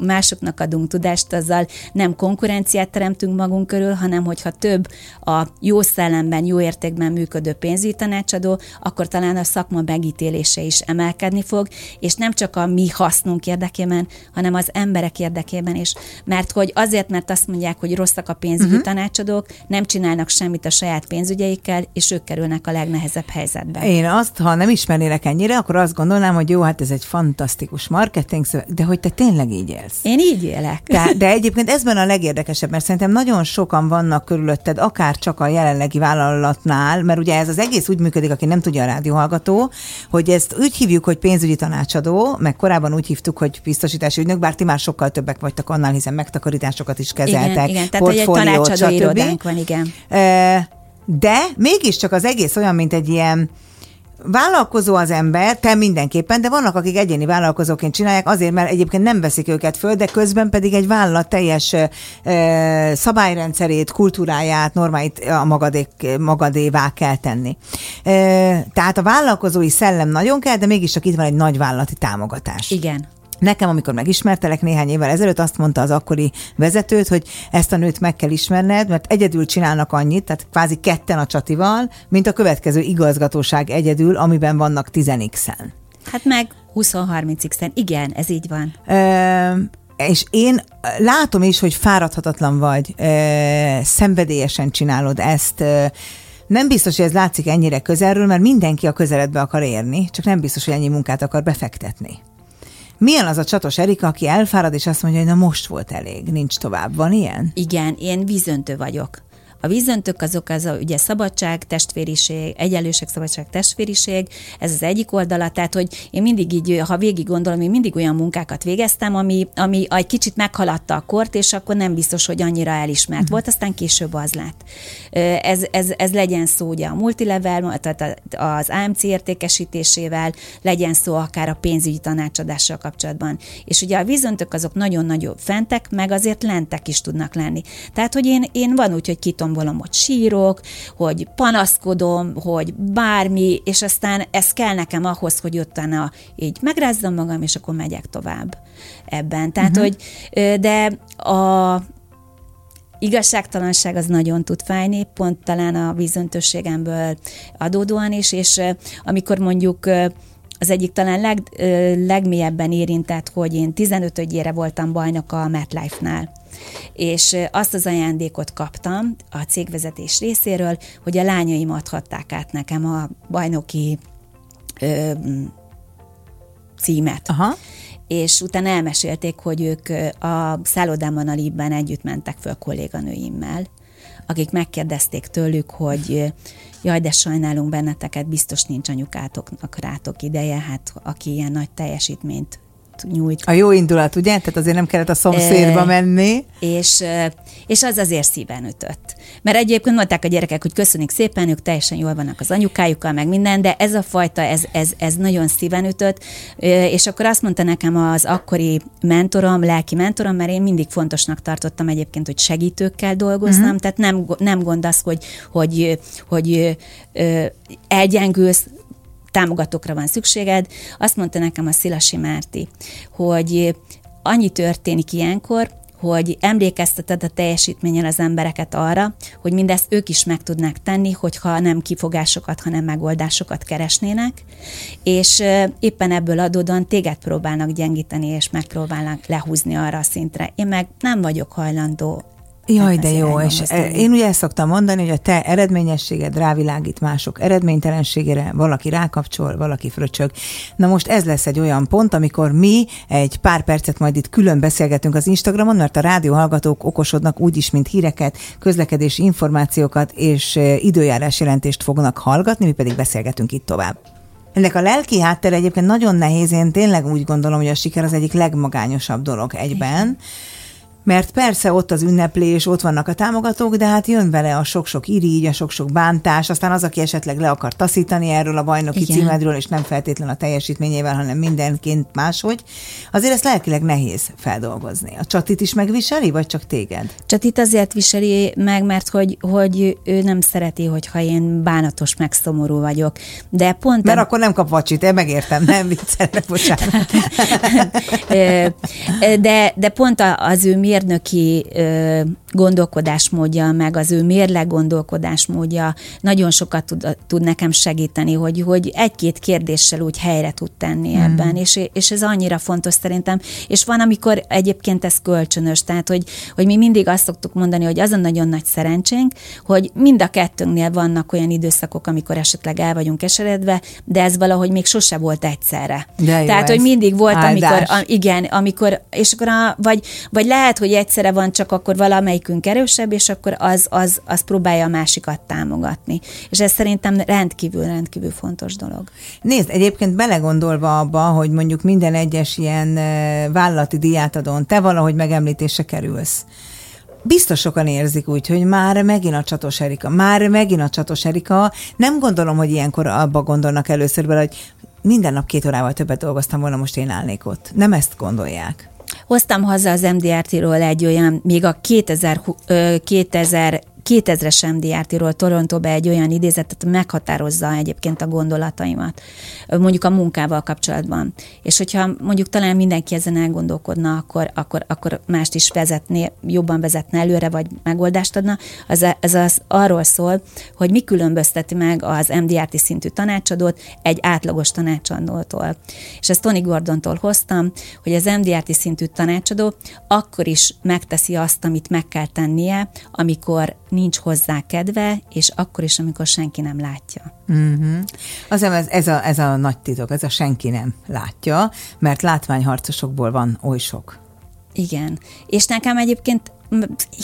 másoknak adunk tudást, azzal nem konkurenciát teremtünk magunk körül, hanem hogyha több a jó szellemben, jó értékben működő pénzügyi tanácsadó, akkor talán a szakma megítélése is emelkedni fog, és nem csak a mi hasznunk érdekében, hanem az emberek érdekében is. Mert hogy azért, mert azt mondják, hogy rosszak a pénzügyi uh-huh. Tanácsadók nem csinálnak semmit a saját pénzügyeikkel, és ők kerülnek a legnehezebb helyzetbe. Én azt, ha nem ismernélek ennyire, akkor azt gondolnám, hogy jó, hát ez egy fantasztikus marketing, de hogy te tényleg így élsz. Én így élek. De, de egyébként ez a legérdekesebb, mert szerintem nagyon sokan vannak körülötted, akár csak a jelenlegi vállalatnál, mert ugye ez az egész úgy működik, aki nem tudja a rádióhallgató, hogy ezt úgy hívjuk, hogy pénzügyi tanácsadó, meg korábban úgy hívtuk, hogy biztosítási ügynök, bár ti már sokkal többek vagytok annál, hiszen megtakarításokat is kezeltek, igen, igen. Tehát, egy tanácsadó irodánk van, igen. De mégiscsak az egész olyan, mint egy ilyen Vállalkozó az ember, te mindenképpen, de vannak, akik egyéni vállalkozóként csinálják, azért, mert egyébként nem veszik őket föl, de közben pedig egy vállalat teljes e, szabályrendszerét, kultúráját, normáit a magadék, magadévá kell tenni. E, tehát a vállalkozói szellem nagyon kell, de mégiscsak itt van egy nagy vállalati támogatás. Igen. Nekem, amikor megismertelek néhány évvel ezelőtt, azt mondta az akkori vezetőt, hogy ezt a nőt meg kell ismerned, mert egyedül csinálnak annyit, tehát kvázi ketten a csatival, mint a következő igazgatóság egyedül, amiben vannak 10 en Hát meg 20-30x-en. Igen, ez így van. Ö- és én látom is, hogy fáradhatatlan vagy, ö, szenvedélyesen csinálod ezt, ö, nem biztos, hogy ez látszik ennyire közelről, mert mindenki a közeledbe akar érni, csak nem biztos, hogy ennyi munkát akar befektetni. Milyen az a csatos Erika, aki elfárad, és azt mondja, hogy na most volt elég, nincs tovább. Van ilyen? Igen, én vízöntő vagyok. A vízöntők azok az a ugye szabadság, testvériség, egyenlőség, szabadság, testvériség, ez az egyik oldala, tehát hogy én mindig így, ha végig gondolom, én mindig olyan munkákat végeztem, ami, ami egy kicsit meghaladta a kort, és akkor nem biztos, hogy annyira elismert uh-huh. volt, aztán később az lett. Ez, ez, ez legyen szó ugye a multilevel, tehát az AMC értékesítésével, legyen szó akár a pénzügyi tanácsadással kapcsolatban. És ugye a vízöntők azok nagyon-nagyon fentek, meg azért lentek is tudnak lenni. Tehát, hogy én, én van úgy, hogy kitom tombolom, hogy sírok, hogy panaszkodom, hogy bármi, és aztán ez kell nekem ahhoz, hogy utána így megrázzam magam, és akkor megyek tovább ebben. Tehát, uh-huh. hogy de a, igazságtalanság az nagyon tud fájni, pont talán a vízöntőségemből adódóan is, és amikor mondjuk az egyik talán leg, legmélyebben érintett, hogy én 15 ögyére voltam bajnok a MetLife-nál és azt az ajándékot kaptam a cégvezetés részéről, hogy a lányaim adhatták át nekem a bajnoki ö, címet. Aha. És utána elmesélték, hogy ők a szállodában a Libben együtt mentek föl kolléganőimmel, akik megkérdezték tőlük, hogy jaj, de sajnálunk benneteket, biztos nincs anyukátoknak rátok ideje, hát aki ilyen nagy teljesítményt nyújt. A jó indulat, ugye? Tehát azért nem kellett a szomszédba menni. És, és az azért szíven ütött. Mert egyébként mondták a gyerekek, hogy köszönjük szépen, ők teljesen jól vannak az anyukájukkal, meg minden, de ez a fajta, ez, ez, ez nagyon szíven ütött. És akkor azt mondta nekem az akkori mentorom, lelki mentorom, mert én mindig fontosnak tartottam egyébként, hogy segítőkkel dolgoznom, uh-huh. tehát nem, nem gond az, hogy, hogy, hogy, hogy elgyengülsz, támogatókra van szükséged. Azt mondta nekem a Szilasi Márti, hogy annyi történik ilyenkor, hogy emlékezteted a teljesítményen az embereket arra, hogy mindezt ők is meg tudnák tenni, hogyha nem kifogásokat, hanem megoldásokat keresnének, és éppen ebből adódóan téged próbálnak gyengíteni, és megpróbálnak lehúzni arra a szintre. Én meg nem vagyok hajlandó Jaj, de jó, és mozdulni. én ugye ezt szoktam mondani, hogy a te eredményességed rávilágít mások eredménytelenségére, valaki rákapcsol, valaki fröcsög. Na most ez lesz egy olyan pont, amikor mi egy pár percet majd itt külön beszélgetünk az Instagramon, mert a rádió hallgatók okosodnak úgyis, mint híreket, közlekedési információkat és időjárás jelentést fognak hallgatni, mi pedig beszélgetünk itt tovább. Ennek a lelki háttere egyébként nagyon nehéz, én tényleg úgy gondolom, hogy a siker az egyik legmagányosabb dolog egyben. Igen mert persze ott az ünneplés, ott vannak a támogatók, de hát jön vele a sok-sok irigy, a sok-sok bántás, aztán az, aki esetleg le akar taszítani erről a bajnoki Igen. címedről, és nem feltétlen a teljesítményével, hanem mindenként máshogy, azért ezt lelkileg nehéz feldolgozni. A csatit is megviseli, vagy csak téged? Csatit azért viseli meg, mert hogy, hogy ő nem szereti, hogyha én bánatos, meg szomorú vagyok. De pont... Mert a... akkor nem kap vacsit, én megértem, nem viccelek, bocsánat. de, de pont az ő miért mérnöki gondolkodásmódja, meg az ő mérleg gondolkodásmódja nagyon sokat tud, tud nekem segíteni, hogy, hogy egy-két kérdéssel úgy helyre tud tenni mm. ebben, és, és ez annyira fontos szerintem. És van, amikor egyébként ez kölcsönös, tehát hogy, hogy mi mindig azt szoktuk mondani, hogy az a nagyon nagy szerencsénk, hogy mind a kettőnknél vannak olyan időszakok, amikor esetleg el vagyunk eseredve, de ez valahogy még sose volt egyszerre. De jó, tehát, hogy mindig volt, áldás. amikor, a, igen, amikor, és akkor a, vagy, vagy lehet, hogy egyszerre van, csak akkor valamelyikünk erősebb, és akkor az, az, az próbálja a másikat támogatni. És ez szerintem rendkívül, rendkívül fontos dolog. Nézd, egyébként belegondolva abba, hogy mondjuk minden egyes ilyen vállalati diátadon te valahogy megemlítése kerülsz, biztos sokan érzik úgy, hogy már megint a csatos Erika, már megint a csatos Erika. Nem gondolom, hogy ilyenkor abba gondolnak először bele, hogy minden nap két órával többet dolgoztam volna, most én állnék ott. Nem ezt gondolják. Hoztam haza az MDRT-ről egy olyan, még a 2000, 2000 2000-es MDRT-ról Torontóba egy olyan idézetet meghatározza egyébként a gondolataimat, mondjuk a munkával kapcsolatban. És hogyha mondjuk talán mindenki ezen elgondolkodna, akkor, akkor, akkor mást is vezetné, jobban vezetne előre, vagy megoldást adna, az, ez az arról szól, hogy mi különbözteti meg az MDRT szintű tanácsadót egy átlagos tanácsadótól. És ezt Tony Gordontól hoztam, hogy az MDRT szintű tanácsadó akkor is megteszi azt, amit meg kell tennie, amikor nincs hozzá kedve, és akkor is, amikor senki nem látja. Uh-huh. Azért ez, ez, a, ez a nagy titok, ez a senki nem látja, mert látványharcosokból van oly sok. Igen, és nekem egyébként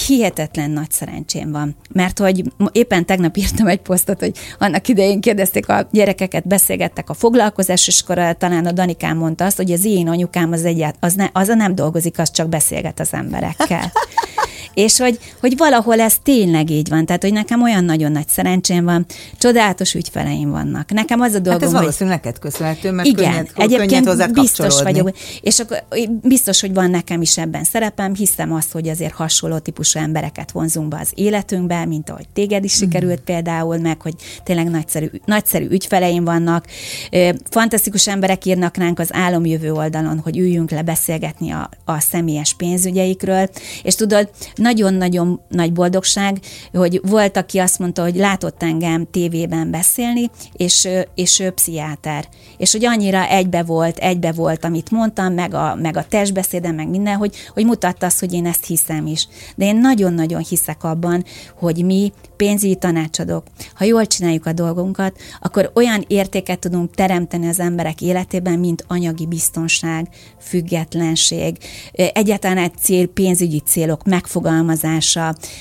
hihetetlen nagy szerencsém van. Mert hogy éppen tegnap írtam egy posztot, hogy annak idején kérdezték a gyerekeket, beszélgettek a foglalkozás, és akkor talán a Danikám mondta azt, hogy az én anyukám az egyet, az, ne, az a nem dolgozik, az csak beszélget az emberekkel. és hogy, hogy valahol ez tényleg így van. Tehát, hogy nekem olyan nagyon nagy szerencsém van, csodálatos ügyfeleim vannak. Nekem az a dolgom, hát ez valószínűleg neked köszönhető, mert igen, könnyed, egyébként könnyed biztos vagyok. És akkor biztos, hogy van nekem is ebben szerepem, hiszem azt, hogy azért hasonló típusú embereket vonzunk be az életünkbe, mint ahogy téged is mm. sikerült például, meg hogy tényleg nagyszerű, nagyszerű ügyfeleim vannak. Fantasztikus emberek írnak ránk az álomjövő oldalon, hogy üljünk le beszélgetni a, a személyes pénzügyeikről, és tudod, nagyon-nagyon nagy boldogság, hogy volt, aki azt mondta, hogy látott engem tévében beszélni, és, és ő pszichiáter. És hogy annyira egybe volt, egybe volt, amit mondtam, meg a, meg a testbeszédem, meg minden, hogy, hogy mutatta azt, hogy én ezt hiszem is. De én nagyon-nagyon hiszek abban, hogy mi pénzügyi tanácsadók, ha jól csináljuk a dolgunkat, akkor olyan értéket tudunk teremteni az emberek életében, mint anyagi biztonság, függetlenség, egyáltalán egy cél, pénzügyi célok megfogalmazása,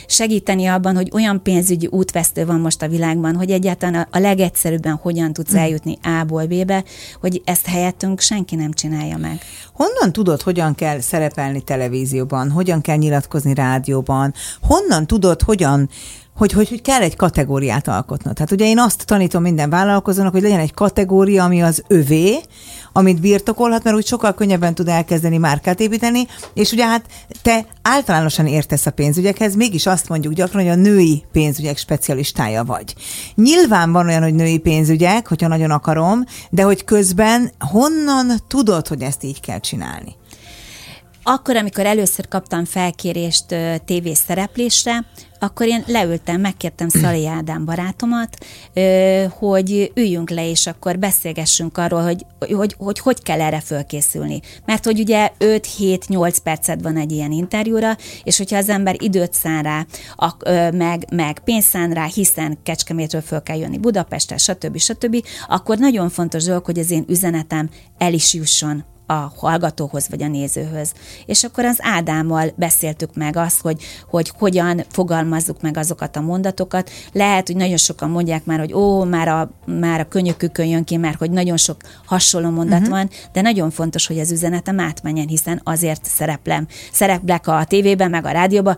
segíteni abban, hogy olyan pénzügyi útvesztő van most a világban, hogy egyáltalán a legegyszerűbben hogyan tudsz hm. eljutni A-ból B-be, hogy ezt helyettünk senki nem csinálja meg. Honnan tudod, hogyan kell szerepelni televízióban, hogyan kell nyilatkozni rádióban, honnan tudod, hogyan hogy, hogy, hogy kell egy kategóriát alkotnod. Tehát ugye én azt tanítom minden vállalkozónak, hogy legyen egy kategória, ami az övé, amit birtokolhat, mert úgy sokkal könnyebben tud elkezdeni márkát építeni, és ugye hát te általánosan értesz a pénzügyekhez, mégis azt mondjuk gyakran, hogy a női pénzügyek specialistája vagy. Nyilván van olyan, hogy női pénzügyek, hogyha nagyon akarom, de hogy közben honnan tudod, hogy ezt így kell csinálni? Akkor, amikor először kaptam felkérést tévés szereplésre, akkor én leültem, megkértem Szali Ádám barátomat, hogy üljünk le, és akkor beszélgessünk arról, hogy hogy, hogy, hogy kell erre fölkészülni. Mert hogy ugye 5-7-8 percet van egy ilyen interjúra, és hogyha az ember időt szán rá, meg, meg pénzt szán rá, hiszen Kecskemétről föl kell jönni Budapestre, stb. stb., akkor nagyon fontos dolog, hogy az én üzenetem el is jusson a hallgatóhoz vagy a nézőhöz. És akkor az Ádámmal beszéltük meg azt, hogy, hogy hogyan fogalmazzuk meg azokat a mondatokat. Lehet, hogy nagyon sokan mondják már, hogy ó, már a, már a könyökükön jön ki, mert hogy nagyon sok hasonló mondat uh-huh. van, de nagyon fontos, hogy az üzenetem átmenjen, hiszen azért szereplem. Szereplek a tévében, meg a rádióban.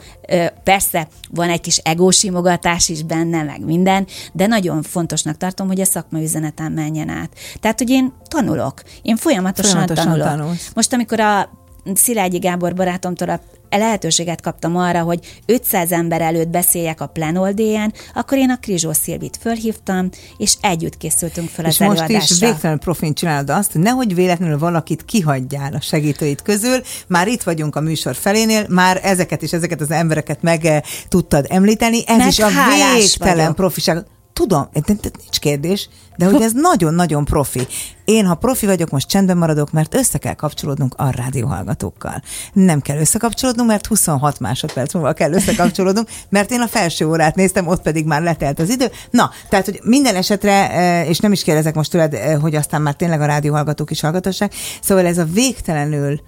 Persze van egy kis egósimogatás is benne, meg minden, de nagyon fontosnak tartom, hogy a szakmai üzenetem menjen át. Tehát, hogy én tanulok. Én folyamatosan, folyamatosan tanulok. Tanulsz. Most, amikor a Szilágyi Gábor barátomtól a lehetőséget kaptam arra, hogy 500 ember előtt beszéljek a Plenoldéján, akkor én a Krizsó Szilvit fölhívtam, és együtt készültünk fel és az most is végtelenül profin csinálod azt, hogy nehogy véletlenül valakit kihagyjál a segítőid közül. Már itt vagyunk a műsor felénél, már ezeket és ezeket az embereket meg eh, tudtad említeni. Ez Meg is a végtelen vagyok. profiság. Tudom, nincs kérdés, de hogy ez nagyon-nagyon profi. Én, ha profi vagyok, most csendben maradok, mert össze kell kapcsolódnunk a rádióhallgatókkal. Nem kell összekapcsolódnunk, mert 26 másodperc múlva kell összekapcsolódnunk, mert én a felső órát néztem, ott pedig már letelt az idő. Na, tehát, hogy minden esetre, eh, és nem is kérdezek most tőled, eh, hogy aztán már tényleg a rádióhallgatók is hallgatassák, szóval ez a végtelenül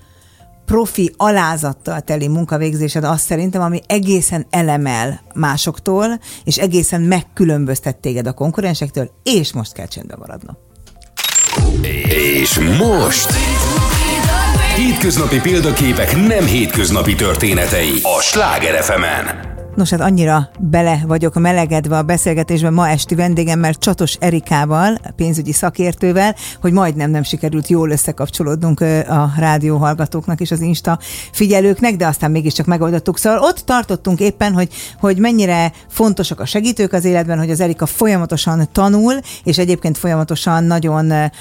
profi alázattal teli munkavégzésed azt szerintem, ami egészen elemel másoktól, és egészen megkülönböztet téged a konkurensektől, és most kell csendben maradnom. És most... Hétköznapi példaképek nem hétköznapi történetei a Sláger fm -en. Nos, hát annyira bele vagyok melegedve a beszélgetésben ma esti vendégemmel, Csatos Erikával, pénzügyi szakértővel, hogy majdnem nem sikerült jól összekapcsolódnunk a rádió hallgatóknak és az Insta figyelőknek, de aztán mégiscsak megoldottuk. Szóval ott tartottunk éppen, hogy, hogy mennyire fontosak a segítők az életben, hogy az Erika folyamatosan tanul, és egyébként folyamatosan nagyon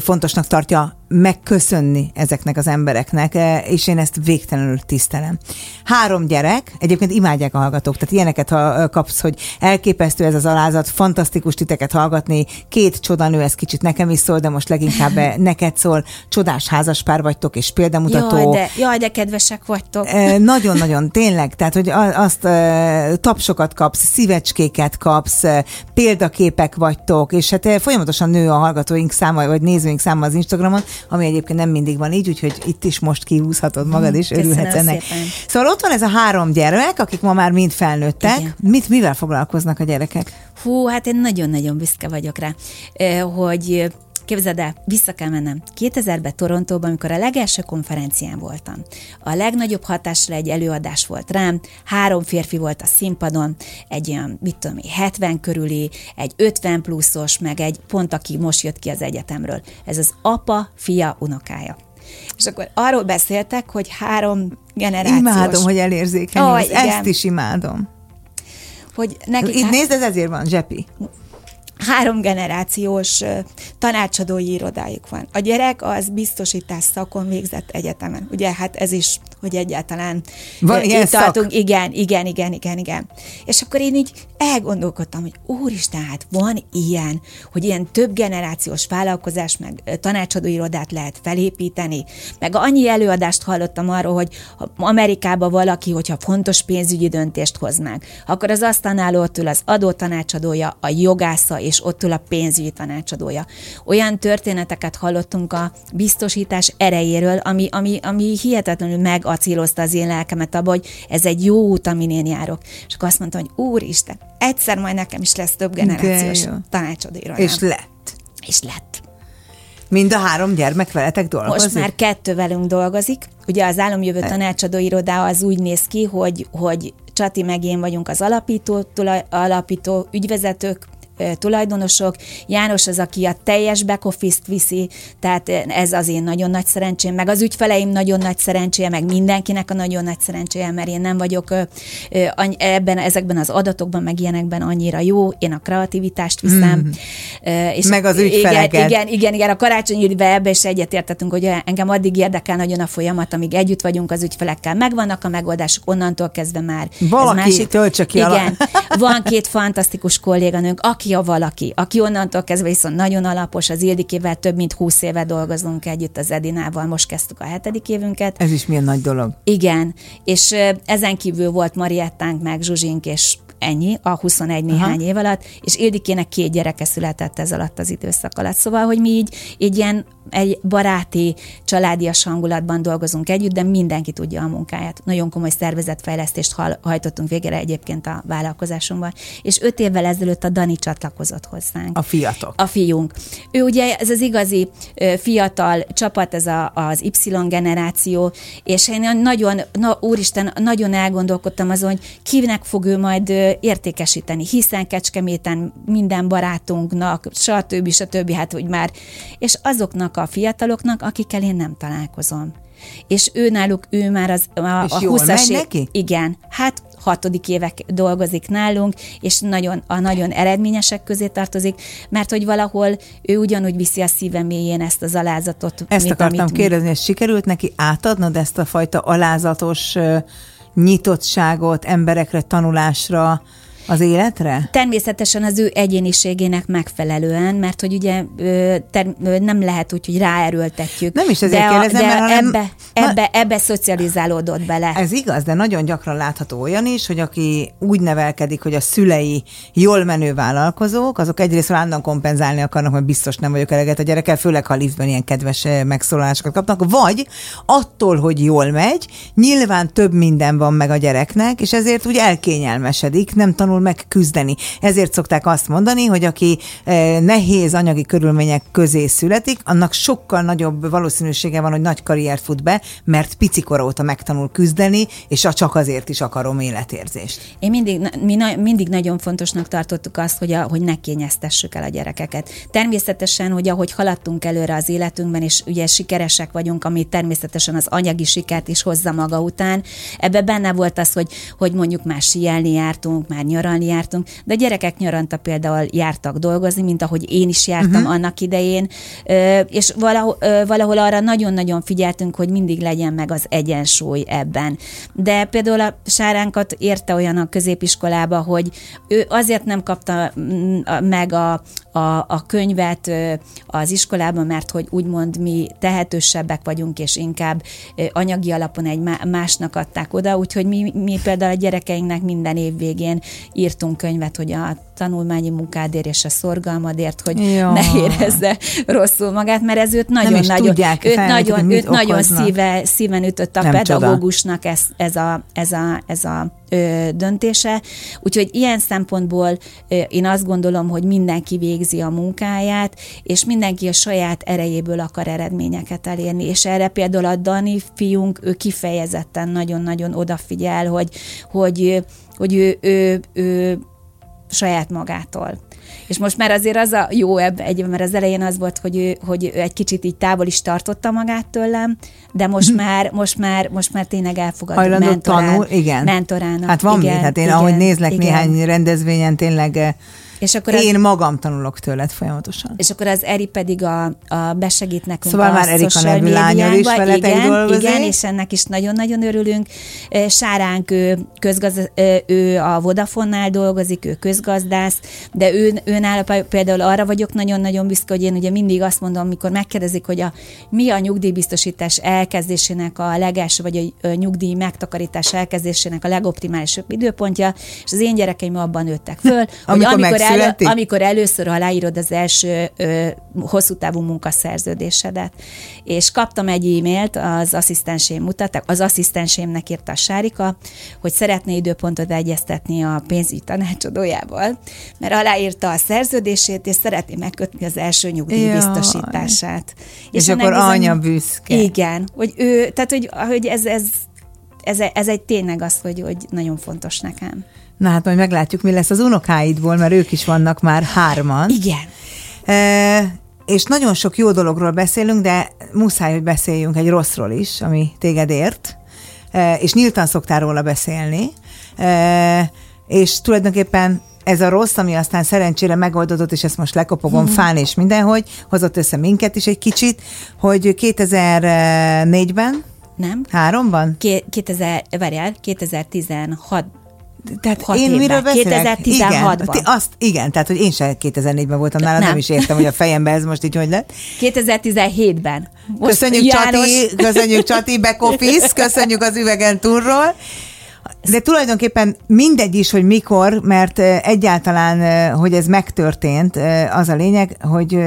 fontosnak tartja megköszönni ezeknek az embereknek, eh, és én ezt végtelenül tisztelem. Három gyerek, egyébként imádják a hallgatók, tehát ilyeneket ha kapsz, hogy elképesztő ez az alázat, fantasztikus titeket hallgatni, két csodanő, ez kicsit nekem is szól, de most leginkább neked szól, csodás házaspár vagytok, és példamutató. Jaj, de, jaj, de kedvesek vagytok. Nagyon-nagyon, tényleg, tehát, hogy azt tapsokat kapsz, szívecskéket kapsz, példaképek vagytok, és hát folyamatosan nő a hallgatóink száma, vagy nézőink száma az Instagramon, ami egyébként nem mindig van így, úgyhogy itt is most kihúzhatod magad, és örülhetsz ennek. Szépen. Szóval ott van ez a három gyermek, akik ma már mind felnőttek. Igen. Mit, mivel foglalkoznak a gyerekek? Hú, hát én nagyon-nagyon büszke vagyok rá, hogy Képzeld el, vissza kell mennem. 2000-ben Torontóban, amikor a legelső konferencián voltam, a legnagyobb hatásra egy előadás volt rám, három férfi volt a színpadon, egy olyan, mit tudom 70 körüli, egy 50 pluszos, meg egy pont, aki most jött ki az egyetemről. Ez az apa, fia, unokája. És akkor arról beszéltek, hogy három generációs... Imádom, hogy elérzékeny, oh, ezt is imádom. Hogy nekik Itt hát... nézd, ez ezért van, Zsepi három generációs tanácsadói irodájuk van. A gyerek az biztosítás szakon végzett egyetemen. Ugye, hát ez is, hogy egyáltalán van ilyen itt tartunk. Igen, igen, igen, igen, igen. És akkor én így elgondolkodtam, hogy úristen, hát van ilyen, hogy ilyen több generációs vállalkozás, meg tanácsadói irodát lehet felépíteni, meg annyi előadást hallottam arról, hogy Amerikában valaki, hogyha fontos pénzügyi döntést hoz meg, akkor az asztalnál ott ül az adótanácsadója, a jogásza és ott ül a pénzügyi tanácsadója. Olyan történeteket hallottunk a biztosítás erejéről, ami, ami, ami hihetetlenül megacélozta az én lelkemet abba, hogy ez egy jó út, amin én járok. És akkor azt mondtam, hogy úristen, egyszer majd nekem is lesz több generációs tanácsadóra. És lett. És lett. Mind a három gyermek veletek dolgozik? Most már kettő velünk dolgozik. Ugye az államjövő tanácsadó irodá az úgy néz ki, hogy, hogy Csati meg én vagyunk az alapító, alapító ügyvezetők, tulajdonosok. János az, aki a teljes back office-t viszi, tehát ez az én nagyon nagy szerencsém, meg az ügyfeleim nagyon nagy szerencséje, meg mindenkinek a nagyon nagy szerencséje, mert én nem vagyok ebben, ezekben az adatokban, meg ilyenekben annyira jó, én a kreativitást viszem. Mm. És meg az ügyfeleket. Igen, igen, igen, igen a karácsonyi ebbe is egyetértettünk, hogy engem addig érdekel nagyon a folyamat, amíg együtt vagyunk az ügyfelekkel, megvannak a megoldások, onnantól kezdve már. Valaki másik, töltse ki Igen, van két fantasztikus kolléganőnk, aki a valaki, aki onnantól kezdve viszont nagyon alapos, az Ildikével több mint húsz éve dolgozunk együtt az Edinával, most kezdtük a hetedik évünket. Ez is milyen nagy dolog. Igen, és ezen kívül volt Mariettánk, meg Zsuzsink, és ennyi, a 21 néhány Aha. év alatt, és Ildikének két gyereke született ez alatt az időszak alatt. Szóval, hogy mi így, így ilyen egy baráti, családias hangulatban dolgozunk együtt, de mindenki tudja a munkáját. Nagyon komoly szervezetfejlesztést hajtottunk végre egyébként a vállalkozásunkban, és öt évvel ezelőtt a Dani csatlakozott hozzánk. A fiatok. A fiunk. Ő ugye ez az igazi fiatal csapat, ez a, az Y generáció, és én nagyon, na, úristen, nagyon elgondolkodtam azon, hogy kinek fog ő majd értékesíteni, hiszen Kecskeméten minden barátunknak, stb. stb. hát hogy már, és azoknak a fiataloknak, akikkel én nem találkozom. És ő náluk, ő már az a, és a 20-as neki? Igen, hát hatodik évek dolgozik nálunk, és nagyon, a nagyon eredményesek közé tartozik, mert hogy valahol ő ugyanúgy viszi a szíve mélyén ezt az alázatot. Ezt mint akartam amit kérdezni, és sikerült neki átadnod ezt a fajta alázatos nyitottságot emberekre, tanulásra, az életre? Természetesen az ő egyéniségének megfelelően, mert hogy ugye ter, nem lehet úgy, hogy ráerőltetjük. Nem is ezért de kérdezem, de mert ebbe, ebbe, ebbe, ebbe szocializálódott bele. Ez igaz, de nagyon gyakran látható olyan is, hogy aki úgy nevelkedik, hogy a szülei jól menő vállalkozók, azok egyrészt rándan kompenzálni akarnak, mert biztos nem vagyok eleget a gyerekkel, főleg ha liftben ilyen kedves megszólalásokat kapnak, vagy attól, hogy jól megy, nyilván több minden van meg a gyereknek, és ezért úgy elkényelmesedik, nem tanul tanul meg. Ezért szokták azt mondani, hogy aki eh, nehéz anyagi körülmények közé születik, annak sokkal nagyobb valószínűsége van, hogy nagy karriert fut be, mert picikor óta megtanul küzdeni, és csak azért is akarom életérzést. Én mindig, mi na, mindig nagyon fontosnak tartottuk azt, hogy, a, hogy ne kényeztessük el a gyerekeket. Természetesen, hogy ahogy haladtunk előre az életünkben, és ugye sikeresek vagyunk, ami természetesen az anyagi sikert is hozza maga után, ebbe benne volt az, hogy, hogy mondjuk már síelni jártunk, már nyaralni, nyaralni jártunk, de a gyerekek nyaranta például jártak dolgozni, mint ahogy én is jártam uh-huh. annak idején, és valahol, valahol arra nagyon-nagyon figyeltünk, hogy mindig legyen meg az egyensúly ebben. De például a Sáránkat érte olyan a középiskolába, hogy ő azért nem kapta mm, meg a, a, a könyvet az iskolában, mert hogy úgymond mi tehetősebbek vagyunk, és inkább anyagi alapon egy másnak adták oda, úgyhogy mi, mi például a gyerekeinknek minden év végén írtunk könyvet, hogy a tanulmányi munkádért és a szorgalmadért, hogy ja. ne érezze rosszul magát, mert ez őt nagyon-nagyon tudják, őt nagyon, őt nagyon szíve, szíven ütött a Nem pedagógusnak ez, ez a, ez a, ez a ö, döntése. Úgyhogy ilyen szempontból ö, én azt gondolom, hogy mindenki végzi a munkáját, és mindenki a saját erejéből akar eredményeket elérni. És erre például a Dani fiunk, ő kifejezetten nagyon-nagyon odafigyel, hogy, hogy, hogy ő, ő, ő saját magától. És most már azért az a jó ebb, egy, mert az elején az volt, hogy ő, hogy ő egy kicsit így távol is tartotta magát tőlem, de most már, most már, most már tényleg elfogadom Hajlandó mentorán, tanul, igen. mentorának. Hát van igen, mi, hát én igen, ahogy nézlek igen. néhány rendezvényen tényleg eh, és akkor Én az, magam tanulok tőled folyamatosan. És akkor az Eri pedig a, a besegít nekünk Szóval a már Erika nevű lányod is veletek igen, dolgozik. Igen, és ennek is nagyon-nagyon örülünk. Sáránk, ő, közgaz, ő a Vodafonnál dolgozik, ő közgazdász, de ő, ő nála például arra vagyok nagyon-nagyon büszke, hogy én ugye mindig azt mondom, amikor megkérdezik, hogy a, mi a nyugdíjbiztosítás elkezdésének a legelső, vagy a nyugdíj megtakarítás elkezdésének a legoptimálisabb időpontja, és az én gyerekeim abban nőttek föl, hogy amikor elő, amikor először aláírod az első ö, hosszú távú munkaszerződésedet. És kaptam egy e-mailt, az asszisztensém mutattak, az asszisztensémnek írta a Sárika, hogy szeretné időpontot egyeztetni a pénzügyi tanácsadójával, mert aláírta a szerződését, és szeretné megkötni az első nyugdíj biztosítását. És, és akkor bizony, anya büszke. Igen, hogy ő, tehát hogy, hogy ez, ez, ez, ez egy tényleg az, hogy, hogy nagyon fontos nekem. Na hát majd meglátjuk, mi lesz az unokáidból, mert ők is vannak már hárman. Igen. E, és nagyon sok jó dologról beszélünk, de muszáj, hogy beszéljünk egy rosszról is, ami téged ért, e, és nyíltan szoktál róla beszélni, e, és tulajdonképpen ez a rossz, ami aztán szerencsére megoldódott, és ezt most lekopogom mm. fán és mindenhogy, hozott össze minket is egy kicsit, hogy 2004-ben nem. Háromban? 2000, várjál, 2016 tehát én évben. miről beszélek? 2016-ban. Igen, azt, igen, tehát hogy én sem 2004-ben voltam nála, nem. nem is értem, hogy a fejemben ez most így hogy lett. 2017-ben. Most köszönjük János... Csati, köszönjük Csati, back office, köszönjük az üvegen túlról. De tulajdonképpen mindegy is, hogy mikor, mert egyáltalán, hogy ez megtörtént, az a lényeg, hogy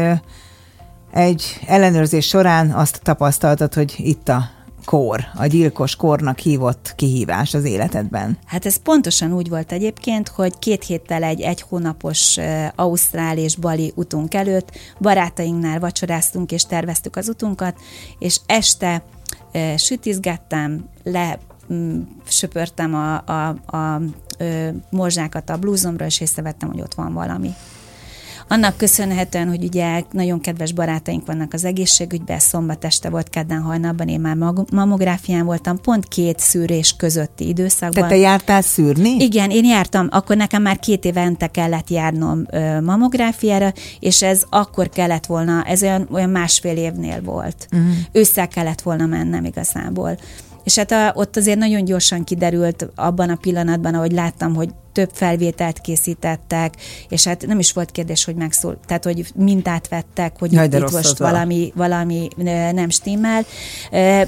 egy ellenőrzés során azt tapasztaltad, hogy itt a kor, a gyilkos kornak hívott kihívás az életedben? Hát ez pontosan úgy volt egyébként, hogy két héttel egy egy hónapos Ausztrál és Bali utunk előtt barátainknál vacsoráztunk és terveztük az utunkat, és este sütizgettem, le söpörtem a, a, a morzsákat a blúzomra, és észrevettem, hogy ott van valami. Annak köszönhetően, hogy ugye nagyon kedves barátaink vannak az egészségügyben, szombat este volt, kedden hajnalban, én már mamográfián voltam, pont két szűrés közötti időszakban. Tehát te jártál szűrni? Igen, én jártam, akkor nekem már két évente kellett járnom mamográfiára, és ez akkor kellett volna, ez olyan, olyan másfél évnél volt. Uh-huh. Ősszel kellett volna mennem igazából. És hát a, ott azért nagyon gyorsan kiderült abban a pillanatban, ahogy láttam, hogy több felvételt készítettek, és hát nem is volt kérdés, hogy megszól, tehát hogy mintát vettek, hogy Jaj, itt, itt most valami, valami nem stimmel.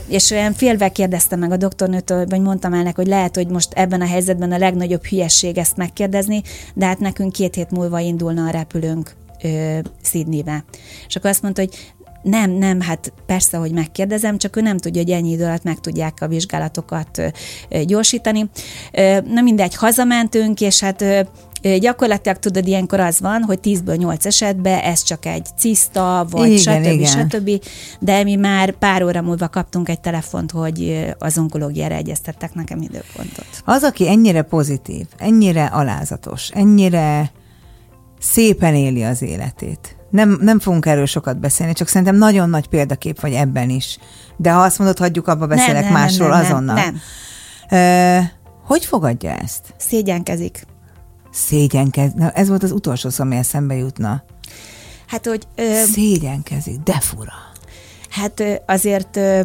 És olyan félve kérdeztem meg a doktornőtől, vagy mondtam el hogy lehet, hogy most ebben a helyzetben a legnagyobb hülyesség ezt megkérdezni, de hát nekünk két hét múlva indulna a repülőnk Sydneybe. És akkor azt mondta, hogy nem, nem, hát persze, hogy megkérdezem, csak ő nem tudja, hogy ennyi idő alatt meg tudják a vizsgálatokat gyorsítani. Na mindegy, hazamentünk, és hát gyakorlatilag tudod, ilyenkor az van, hogy 10-ből 8 esetben ez csak egy ciszta, vagy igen, stb. Igen. stb. De mi már pár óra múlva kaptunk egy telefont, hogy az onkológiára egyeztettek nekem időpontot. Az, aki ennyire pozitív, ennyire alázatos, ennyire szépen éli az életét, nem, nem fogunk erről sokat beszélni, csak szerintem nagyon nagy példakép vagy ebben is. De ha azt mondod, hagyjuk abba, beszélek nem, nem, másról nem, nem, azonnal. Nem. nem. hogy fogadja ezt? Szégyenkezik. Szégyenkezik. Na, ez volt az utolsó szó, ami eszembe jutna. Hát, hogy... Ö... Szégyenkezik, de fura. Hát ö, azért ö,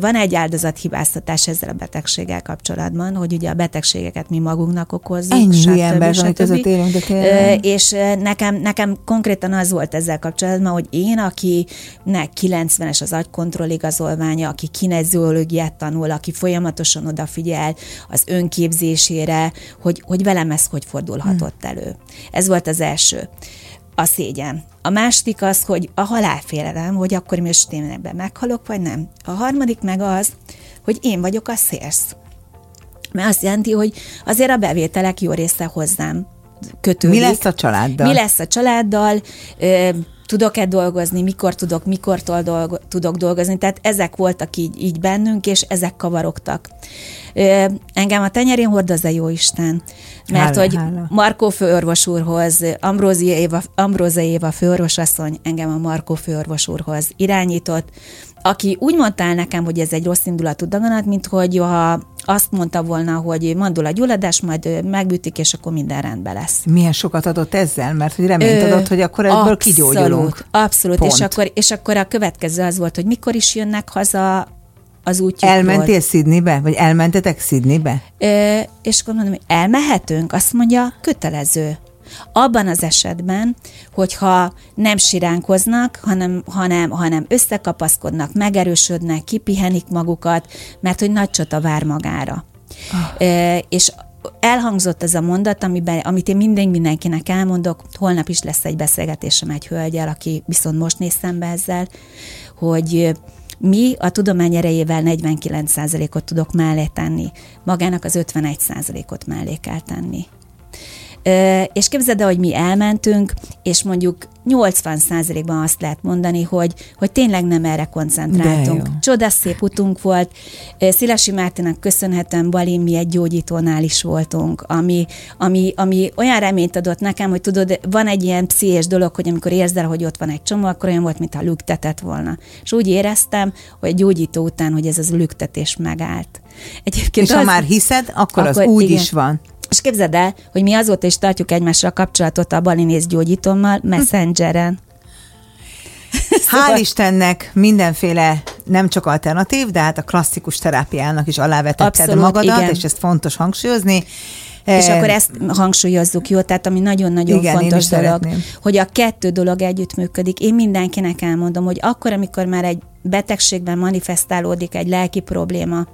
van egy áldozathibáztatás ezzel a betegséggel kapcsolatban, hogy ugye a betegségeket mi magunknak okozzuk. Ennyi ember, amit között élünk, de tényleg. És nekem, nekem konkrétan az volt ezzel kapcsolatban, hogy én, akinek 90-es az agykontroll igazolványa, aki kineziológiát tanul, aki folyamatosan odafigyel az önképzésére, hogy, hogy velem ez hogy fordulhatott hmm. elő. Ez volt az első a szégyen. A második az, hogy a halálfélelem, hogy akkor most én ebben meghalok, vagy nem. A harmadik meg az, hogy én vagyok a szélsz. Mert azt jelenti, hogy azért a bevételek jó része hozzám kötődik. Mi lesz a családdal? Mi lesz a családdal? tudok-e dolgozni, mikor tudok, mikortól dolgo- tudok dolgozni. Tehát ezek voltak így, így bennünk, és ezek kavarogtak. Ö, engem a tenyerén hordozza jó Isten, mert hála, hogy hála. Markó főorvos úrhoz, Ambrózia Éva, Ambrózia Éva főorvosasszony engem a Markó főorvos úrhoz irányított, aki úgy mondta el nekem, hogy ez egy rossz indulatú daganat, mint hogy ha azt mondta volna, hogy mandula gyulladás, majd megbűtik, és akkor minden rendben lesz. Milyen sokat adott ezzel? Mert hogy reményt Ö, adott, hogy akkor ebből abszolút, kigyógyulunk. Abszolút, és akkor, és akkor a következő az volt, hogy mikor is jönnek haza az útjukról. Elmentél Sydneybe? Vagy elmentetek Sydneybe? Ö, és akkor mondom, hogy elmehetünk? Azt mondja, kötelező. Abban az esetben, hogyha nem siránkoznak, hanem, hanem, hanem összekapaszkodnak, megerősödnek, kipihenik magukat, mert hogy nagy csata vár magára. Oh. E, és elhangzott ez a mondat, amiben, amit én minden mindenkinek elmondok, holnap is lesz egy beszélgetésem egy hölgyel, aki viszont most néz szembe ezzel, hogy mi a tudomány erejével 49%-ot tudok mellé tenni, magának az 51%-ot mellé kell tenni És képzeld el, hogy mi elmentünk, és mondjuk 80%-ban azt lehet mondani, hogy, hogy tényleg nem erre koncentráltunk. Csodás szép utunk volt. Szilasi Mártinak köszönhetően Balin mi egy gyógyítónál is voltunk, ami, ami, ami olyan reményt adott nekem, hogy tudod, van egy ilyen pszichés dolog, hogy amikor érzel, hogy ott van egy csomó, akkor olyan volt, mintha lüktetett volna. És úgy éreztem, hogy gyógyító után, hogy ez az lüktetés megállt. Egyébként és az, ha már hiszed, akkor, akkor az úgy igen. is van. És képzeld el, hogy mi azóta is tartjuk egymásra a kapcsolatot a balinész gyógyítommal, messengeren. Hál' szóval- Istennek mindenféle nem csak alternatív, de hát a klasszikus terápiának is alávetetted Abszolút, magadat, igen. és ezt fontos hangsúlyozni. És akkor ezt hangsúlyozzuk, jó? Tehát ami nagyon-nagyon Igen, fontos dolog, szeretném. hogy a kettő dolog együttműködik. Én mindenkinek elmondom, hogy akkor, amikor már egy betegségben manifestálódik egy lelki probléma,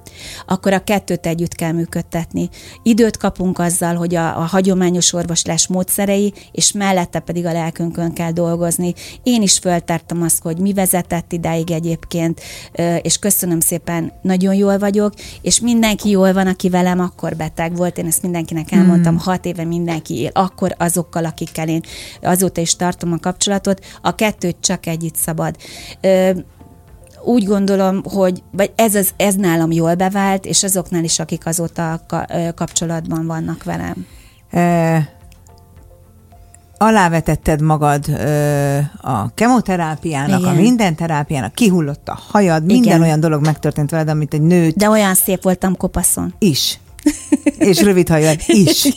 akkor a kettőt együtt kell működtetni. Időt kapunk azzal, hogy a, a hagyományos orvoslás módszerei, és mellette pedig a lelkünkön kell dolgozni. Én is föltártam azt, hogy mi vezetett idáig egyébként, és köszönöm szépen, nagyon jól vagyok, és mindenki jól van, aki velem akkor beteg volt, én ezt mindenkinek elmondtam, mm. hat éve mindenki él, akkor azokkal, akikkel én azóta is tartom a kapcsolatot, a kettőt csak együtt szabad úgy gondolom, hogy vagy ez, az, ez nálam jól bevált, és azoknál is, akik azóta kapcsolatban vannak velem. E, alávetetted magad ö, a kemoterápiának, Igen. a minden terápiának, kihullott a hajad, Igen. minden olyan dolog megtörtént veled, amit egy nőt... De olyan szép voltam kopaszon. Is. És rövid hajad is.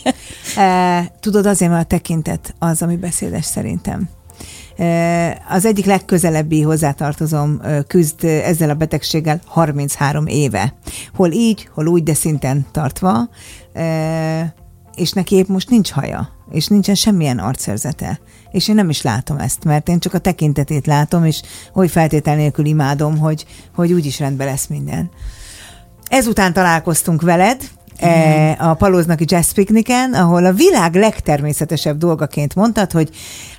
E, tudod, azért, mert a tekintet az, ami beszédes szerintem. Az egyik legközelebbi hozzátartozom küzd ezzel a betegséggel 33 éve. Hol így, hol úgy, de szinten tartva, és neki épp most nincs haja, és nincsen semmilyen arcszerzete. És én nem is látom ezt, mert én csak a tekintetét látom, és oly feltétel nélkül imádom, hogy, hogy úgyis rendben lesz minden. Ezután találkoztunk veled, a Palóznaki Jazz Picnicen, ahol a világ legtermészetesebb dolgaként mondtad, hogy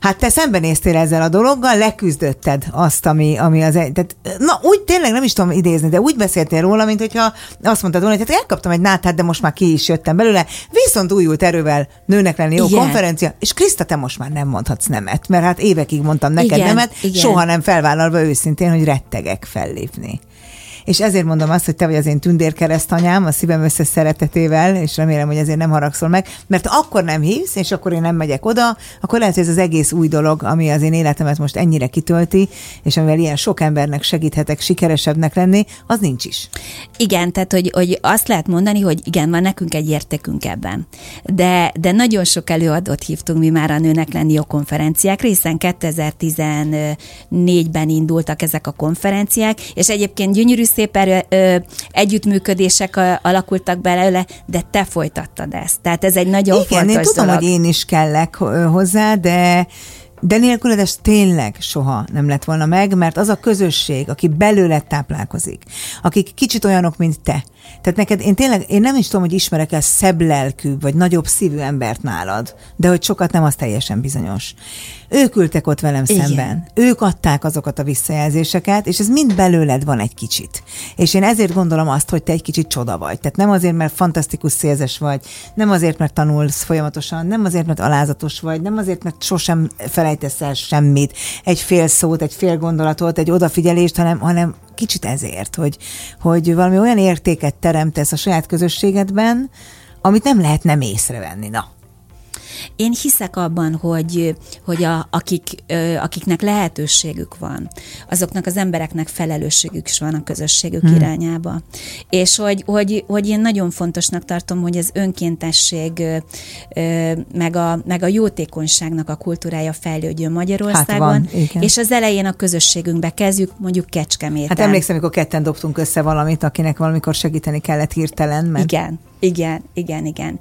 hát te szembenéztél ezzel a dologgal, leküzdötted azt, ami, ami az egy... Tehát, na, úgy tényleg nem is tudom idézni, de úgy beszéltél róla, mint hogyha azt mondtad volna, hogy hát elkaptam egy náthát, de most már ki is jöttem belőle, viszont újult erővel nőnek lenni jó igen. konferencia, és Kriszta, te most már nem mondhatsz nemet, mert hát évekig mondtam neked igen, nemet, igen. soha nem felvállalva őszintén, hogy rettegek fellépni és ezért mondom azt, hogy te vagy az én tündérkeresztanyám a szívem összes szeretetével, és remélem, hogy ezért nem haragszol meg, mert akkor nem hívsz, és akkor én nem megyek oda, akkor lehet, hogy ez az egész új dolog, ami az én életemet most ennyire kitölti, és amivel ilyen sok embernek segíthetek sikeresebbnek lenni, az nincs is. Igen, tehát hogy, hogy azt lehet mondani, hogy igen, van nekünk egy értékünk ebben. De, de nagyon sok előadót hívtunk mi már a Nőnek lenni jó konferenciák, hiszen 2014-ben indultak ezek a konferenciák, és egyébként gyönyörű szép erő, ö, együttműködések a, alakultak belőle, de te folytattad ezt. Tehát ez egy nagyon Igen, fontos én tudom, dolog. hogy én is kellek hozzá, de de nélküled ez tényleg soha nem lett volna meg, mert az a közösség, aki belőled táplálkozik, akik kicsit olyanok, mint te. Tehát neked, én tényleg, én nem is tudom, hogy ismerek el szebb lelkű, vagy nagyobb szívű embert nálad, de hogy sokat nem, az teljesen bizonyos. Ők ültek ott velem Igen. szemben. Ők adták azokat a visszajelzéseket, és ez mind belőled van egy kicsit. És én ezért gondolom azt, hogy te egy kicsit csoda vagy. Tehát nem azért, mert fantasztikus szélzes vagy, nem azért, mert tanulsz folyamatosan, nem azért, mert alázatos vagy, nem azért, mert sosem felejtesz el semmit, egy fél szót, egy fél gondolatot, egy odafigyelést, hanem, hanem kicsit ezért, hogy, hogy valami olyan értéket teremtesz a saját közösségedben, amit nem lehet nem észrevenni. Na, én hiszek abban, hogy, hogy a, akik, akiknek lehetőségük van, azoknak az embereknek felelősségük is van a közösségük hmm. irányába. És hogy, hogy, hogy én nagyon fontosnak tartom, hogy az önkéntesség meg a, meg a jótékonyságnak a kultúrája fejlődjön Magyarországon. Hát van, és az elején a közösségünkbe kezdjük, mondjuk Kecskeméten. Hát emlékszem, amikor ketten dobtunk össze valamit, akinek valamikor segíteni kellett hirtelen. Mert... Igen, igen, igen, igen.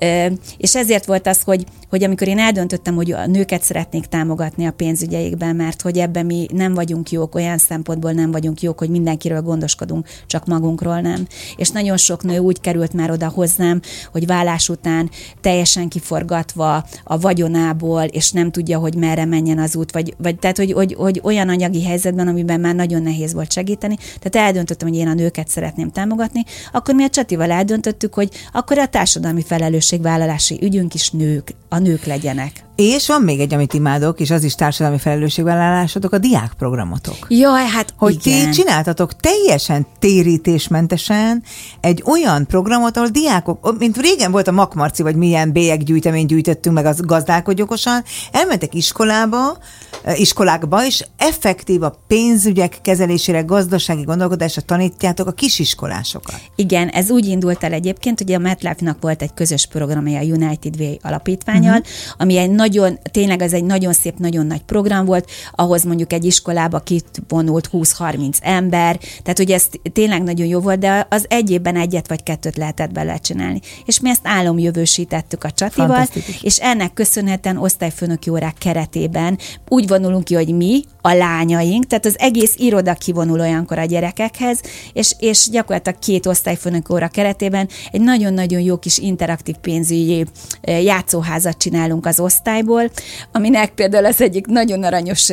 Ö, és ezért volt az, hogy, hogy amikor én eldöntöttem, hogy a nőket szeretnék támogatni a pénzügyeikben, mert hogy ebben mi nem vagyunk jók, olyan szempontból nem vagyunk jók, hogy mindenkiről gondoskodunk, csak magunkról nem. És nagyon sok nő úgy került már oda hozzám, hogy vállás után teljesen kiforgatva a vagyonából, és nem tudja, hogy merre menjen az út, vagy, vagy tehát, hogy, hogy, hogy olyan anyagi helyzetben, amiben már nagyon nehéz volt segíteni. Tehát eldöntöttem, hogy én a nőket szeretném támogatni, akkor mi a Csatival eldöntöttük, hogy akkor a társadalmi felelősségvállalási ügyünk is nők, a nők legyenek. És van még egy, amit imádok, és az is társadalmi felelősségvállalásotok, a diákprogramotok. Jaj, hát Hogy igen. ti csináltatok teljesen térítésmentesen egy olyan programot, ahol diákok, mint régen volt a Makmarci, vagy milyen bélyeggyűjteményt gyűjtöttünk meg az gazdálkodj okosan, elmentek iskolába, eh, iskolákba, és effektív a pénzügyek kezelésére, gazdasági gondolkodásra tanítjátok a kisiskolásokat. Igen, ez úgy indult el egyébként, hogy a MetLife-nak volt egy közös programja a United Way alapítványal, uh-huh. ami egy nagyon, tényleg ez egy nagyon szép, nagyon nagy program volt, ahhoz mondjuk egy iskolába kivonult 20-30 ember, tehát ugye ez tényleg nagyon jó volt, de az egy évben egyet vagy kettőt lehetett bele csinálni. És mi ezt álomjövősítettük a Csatival, és ennek köszönhetően osztályfőnöki órák keretében úgy vonulunk ki, hogy mi, a lányaink, tehát az egész iroda kivonul olyankor a gyerekekhez, és, és gyakorlatilag két osztályfőnök óra keretében egy nagyon-nagyon jó kis interaktív pénzügyi játszóházat csinálunk az osztályból, aminek például az egyik nagyon aranyos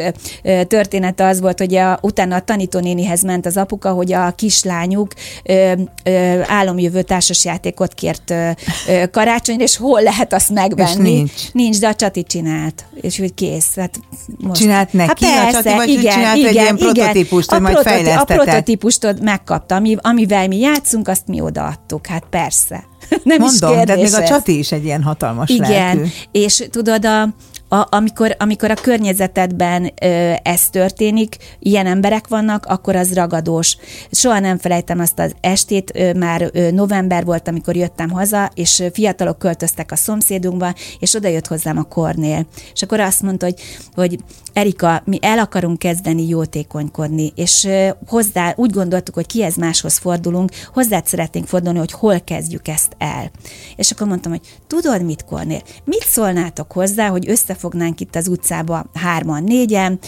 története az volt, hogy a, utána a tanítónénihez ment az apuka, hogy a kislányuk ö, ö, álomjövő társasjátékot kért ö, ö, karácsonyra, és hol lehet azt megvenni. És nincs. Nincs, de a Csati csinált. És úgy kész. Hát most. Csinált neki hát a persze, Csati, vagy igen, csinált egy igen, ilyen igen. prototípust, hogy a majd prototí- A prototípust megkapta, ami, amivel mi játszunk, azt mi odaadtuk. Hát persze. Nem Mondom, is tehát kérdés még a. Csati is egy ilyen hatalmas Igen, lelkű. és tudod, a, a, amikor, amikor a környezetedben ö, ez történik, ilyen emberek vannak, akkor az ragadós. Soha nem felejtem azt az estét, ö, már ö, november volt, amikor jöttem haza, és fiatalok költöztek a szomszédunkba, és oda jött hozzám a Kornél. És akkor azt mondta, hogy, hogy Erika, mi el akarunk kezdeni jótékonykodni, és ö, hozzá úgy gondoltuk, hogy kihez máshoz fordulunk, hozzád szeretnénk fordulni, hogy hol kezdjük ezt el. És akkor mondtam, hogy tudod mit, Kornél, mit szólnátok hozzá, hogy összefognánk itt az utcába hárman, négyen,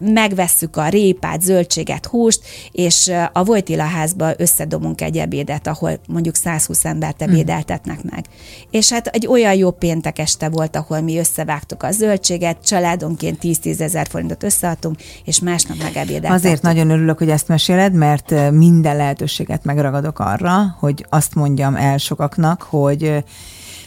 megvesszük a répát, zöldséget, húst, és a Vojtila házba összedomunk egy ebédet, ahol mondjuk 120 embert ebédeltetnek meg. És hát egy olyan jó péntek este volt, ahol mi összevágtuk a zöldséget, családonként 10-10 ezer forintot összeadtunk, és másnap megebédeltettük. Azért nagyon örülök, hogy ezt meséled, mert minden lehetőséget megragadok arra, hogy azt mondjam el sokaknak, hogy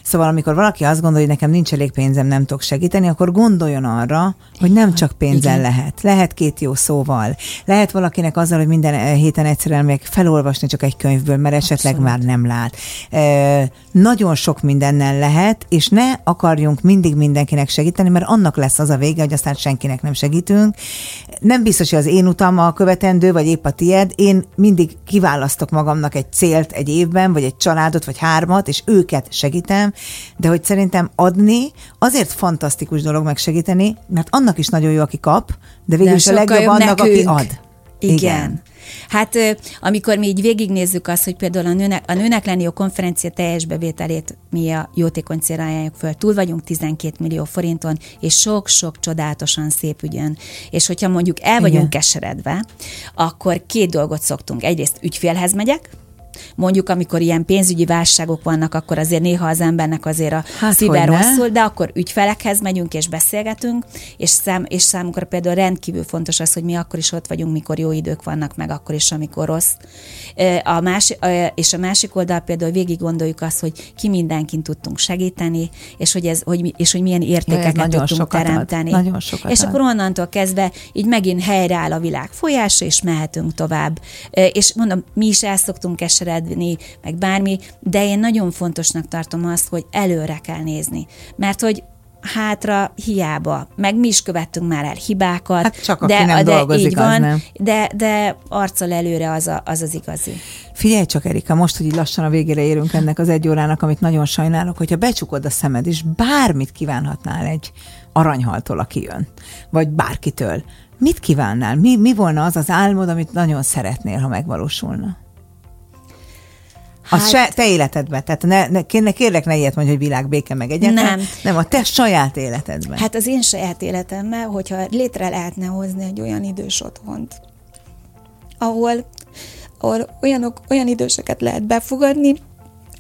Szóval, amikor valaki azt gondolja, hogy nekem nincs elég pénzem, nem tudok segíteni, akkor gondoljon arra, hogy nem csak pénzzel Igen. lehet. Lehet két jó szóval. Lehet valakinek azzal, hogy minden eh, héten egyszerűen még felolvasni csak egy könyvből, mert esetleg Abszolút. már nem lát. E, nagyon sok mindennel lehet, és ne akarjunk mindig mindenkinek segíteni, mert annak lesz az a vége, hogy aztán senkinek nem segítünk. Nem biztos, hogy az én utam a követendő, vagy épp a tied. Én mindig kiválasztok magamnak egy célt egy évben, vagy egy családot, vagy hármat, és őket segítem, de hogy szerintem adni azért fantasztikus dolog megsegíteni, mert annak is nagyon jó, aki kap, de végül De is a legjobb jobb annak, aki nekünk. ad. Igen. Igen. Hát amikor mi így végignézzük azt, hogy például a nőnek, a nőnek lenni jó konferencia teljes bevételét mi a jótékony célra ajánljuk föl, túl vagyunk 12 millió forinton, és sok-sok csodálatosan szép ügyön. És hogyha mondjuk el vagyunk Igen. keseredve, akkor két dolgot szoktunk. Egyrészt ügyfélhez megyek, Mondjuk, amikor ilyen pénzügyi válságok vannak, akkor azért néha az embernek azért a Hát, szíve rosszul, de akkor ügyfelekhez megyünk és beszélgetünk, és, szám, és számunkra például rendkívül fontos az, hogy mi akkor is ott vagyunk, mikor jó idők vannak, meg akkor is, amikor rossz. A másik, és a másik oldal például végig gondoljuk azt, hogy ki mindenkin tudtunk segíteni, és hogy, ez, hogy, és hogy milyen értékeket nagyon tudtunk sokat ad, teremteni. nagyon sokat és ad. akkor onnantól kezdve így megint helyreáll a világ folyása, és mehetünk tovább. És mondom, mi is el szoktunk keseredni, meg bármi, de én nagyon fontosnak tartom azt, hogy előre kell nézni. Mert hogy hátra hiába, meg mi is követtünk már el hibákat. Hát csak aki nem dolgozik, így az van, nem. De, de arccal előre az, a, az az igazi. Figyelj csak, Erika, most, hogy így lassan a végére érünk ennek az egy órának, amit nagyon sajnálok, hogyha becsukod a szemed, és bármit kívánhatnál egy aranyhaltól, aki jön, vagy bárkitől, mit kívánnál? Mi, mi volna az az álmod, amit nagyon szeretnél, ha megvalósulna? Hát- se, te életedben, tehát ne, ne, kérlek, kérlek ne ilyet mondj, hogy világ béke meg egyáltalán. Nem. Nem, a te saját életedben. Hát az én saját életemben, hogyha létre lehetne hozni egy olyan idős otthont, ahol, ahol olyanok, olyan időseket lehet befogadni,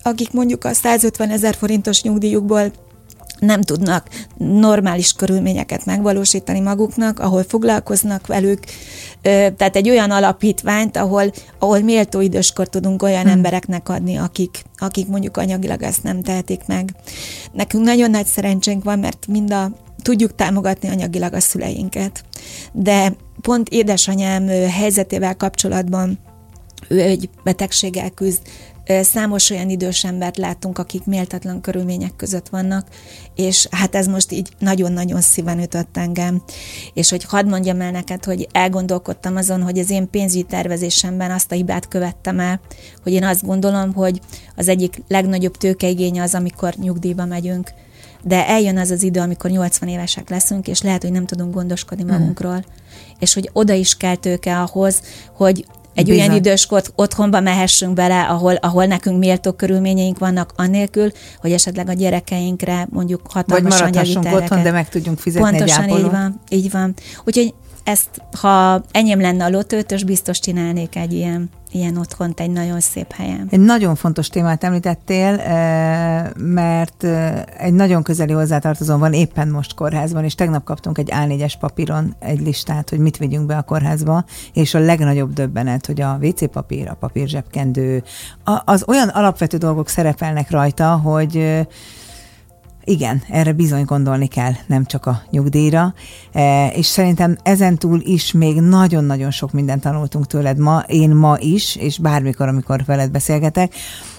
akik mondjuk a 150 ezer forintos nyugdíjukból nem tudnak normális körülményeket megvalósítani maguknak, ahol foglalkoznak velük, tehát egy olyan alapítványt, ahol, ahol méltó időskor tudunk olyan hmm. embereknek adni, akik, akik mondjuk anyagilag ezt nem tehetik meg. Nekünk nagyon nagy szerencsénk van, mert mind a tudjuk támogatni anyagilag a szüleinket. De pont édesanyám helyzetével kapcsolatban ő egy betegséggel küzd, Számos olyan idős embert látunk, akik méltatlan körülmények között vannak, és hát ez most így nagyon-nagyon szíven ütött engem. És hogy hadd mondjam el neked, hogy elgondolkodtam azon, hogy az én pénzügyi tervezésemben azt a hibát követtem el, hogy én azt gondolom, hogy az egyik legnagyobb tőkeigénye az, amikor nyugdíjba megyünk, de eljön az az idő, amikor 80 évesek leszünk, és lehet, hogy nem tudunk gondoskodni hmm. magunkról. Hmm. És hogy oda is kell tőke ahhoz, hogy egy Bizony. olyan időskort otthonba mehessünk bele, ahol, ahol nekünk méltó körülményeink vannak, annélkül, hogy esetleg a gyerekeinkre mondjuk hatalmas Vagy maradhassunk otthon, de meg tudjunk fizetni Pontosan egy így van, így van. Úgyhogy ezt, ha enyém lenne a lotőtös, biztos csinálnék egy ilyen, ilyen otthont egy nagyon szép helyen. Egy nagyon fontos témát említettél, eh, mert eh, egy nagyon közeli hozzátartozón van éppen most kórházban, és tegnap kaptunk egy A4-es papíron egy listát, hogy mit vigyünk be a kórházba, és a legnagyobb döbbenet, hogy a WC papír, a papírzsebkendő, az olyan alapvető dolgok szerepelnek rajta, hogy eh, igen, erre bizony gondolni kell, nem csak a nyugdíjra, e, és szerintem ezen túl is még nagyon-nagyon sok mindent tanultunk tőled ma, én ma is, és bármikor, amikor veled beszélgetek.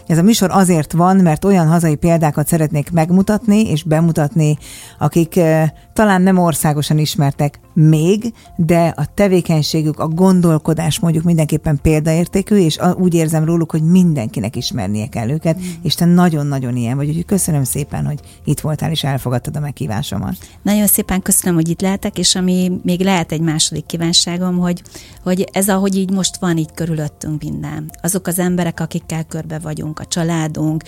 Ez a műsor azért van, mert olyan hazai példákat szeretnék megmutatni és bemutatni, akik e, talán nem országosan ismertek még, de a tevékenységük, a gondolkodás mondjuk mindenképpen példaértékű, és úgy érzem róluk, hogy mindenkinek ismernie kell őket, mm. és te nagyon-nagyon ilyen vagy, úgyhogy köszönöm szépen, hogy itt voltál és elfogadtad a meghívásomat. Nagyon szépen köszönöm, hogy itt lehetek, és ami még lehet egy második kívánságom, hogy, hogy ez ahogy így most van így körülöttünk minden. Azok az emberek, akikkel körbe vagyunk, a családunk,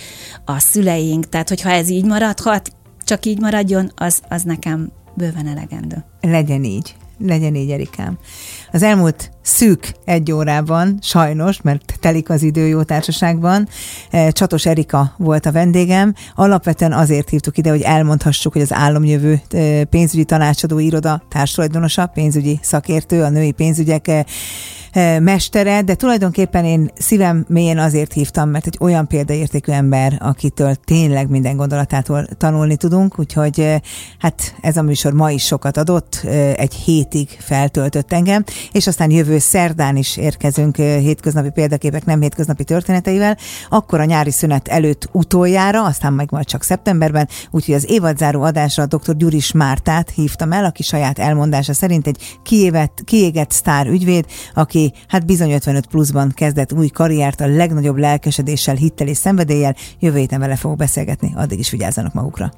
a szüleink, tehát hogyha ez így maradhat, csak így maradjon, az, az nekem bőven elegendő. Legyen így. Legyen így, Erikám. Az elmúlt szűk egy órában, sajnos, mert telik az idő jó társaságban, eh, Csatos Erika volt a vendégem. Alapvetően azért hívtuk ide, hogy elmondhassuk, hogy az államjövő eh, pénzügyi tanácsadó iroda társadalmadonosa, pénzügyi szakértő, a női pénzügyek eh, mestere, de tulajdonképpen én szívem mélyen azért hívtam, mert egy olyan példaértékű ember, akitől tényleg minden gondolatától tanulni tudunk, úgyhogy hát ez a műsor ma is sokat adott, egy hétig feltöltött engem, és aztán jövő szerdán is érkezünk hétköznapi példaképek, nem hétköznapi történeteivel, akkor a nyári szünet előtt utoljára, aztán meg majd csak szeptemberben, úgyhogy az évadzáró adásra dr. Gyuris Mártát hívtam el, aki saját elmondása szerint egy kiévet, kiégett sztár ügyvéd, aki hát bizony 55 pluszban kezdett új karriert a legnagyobb lelkesedéssel, hittel és szenvedéllyel. Jövő héten vele fogok beszélgetni, addig is vigyázzanak magukra.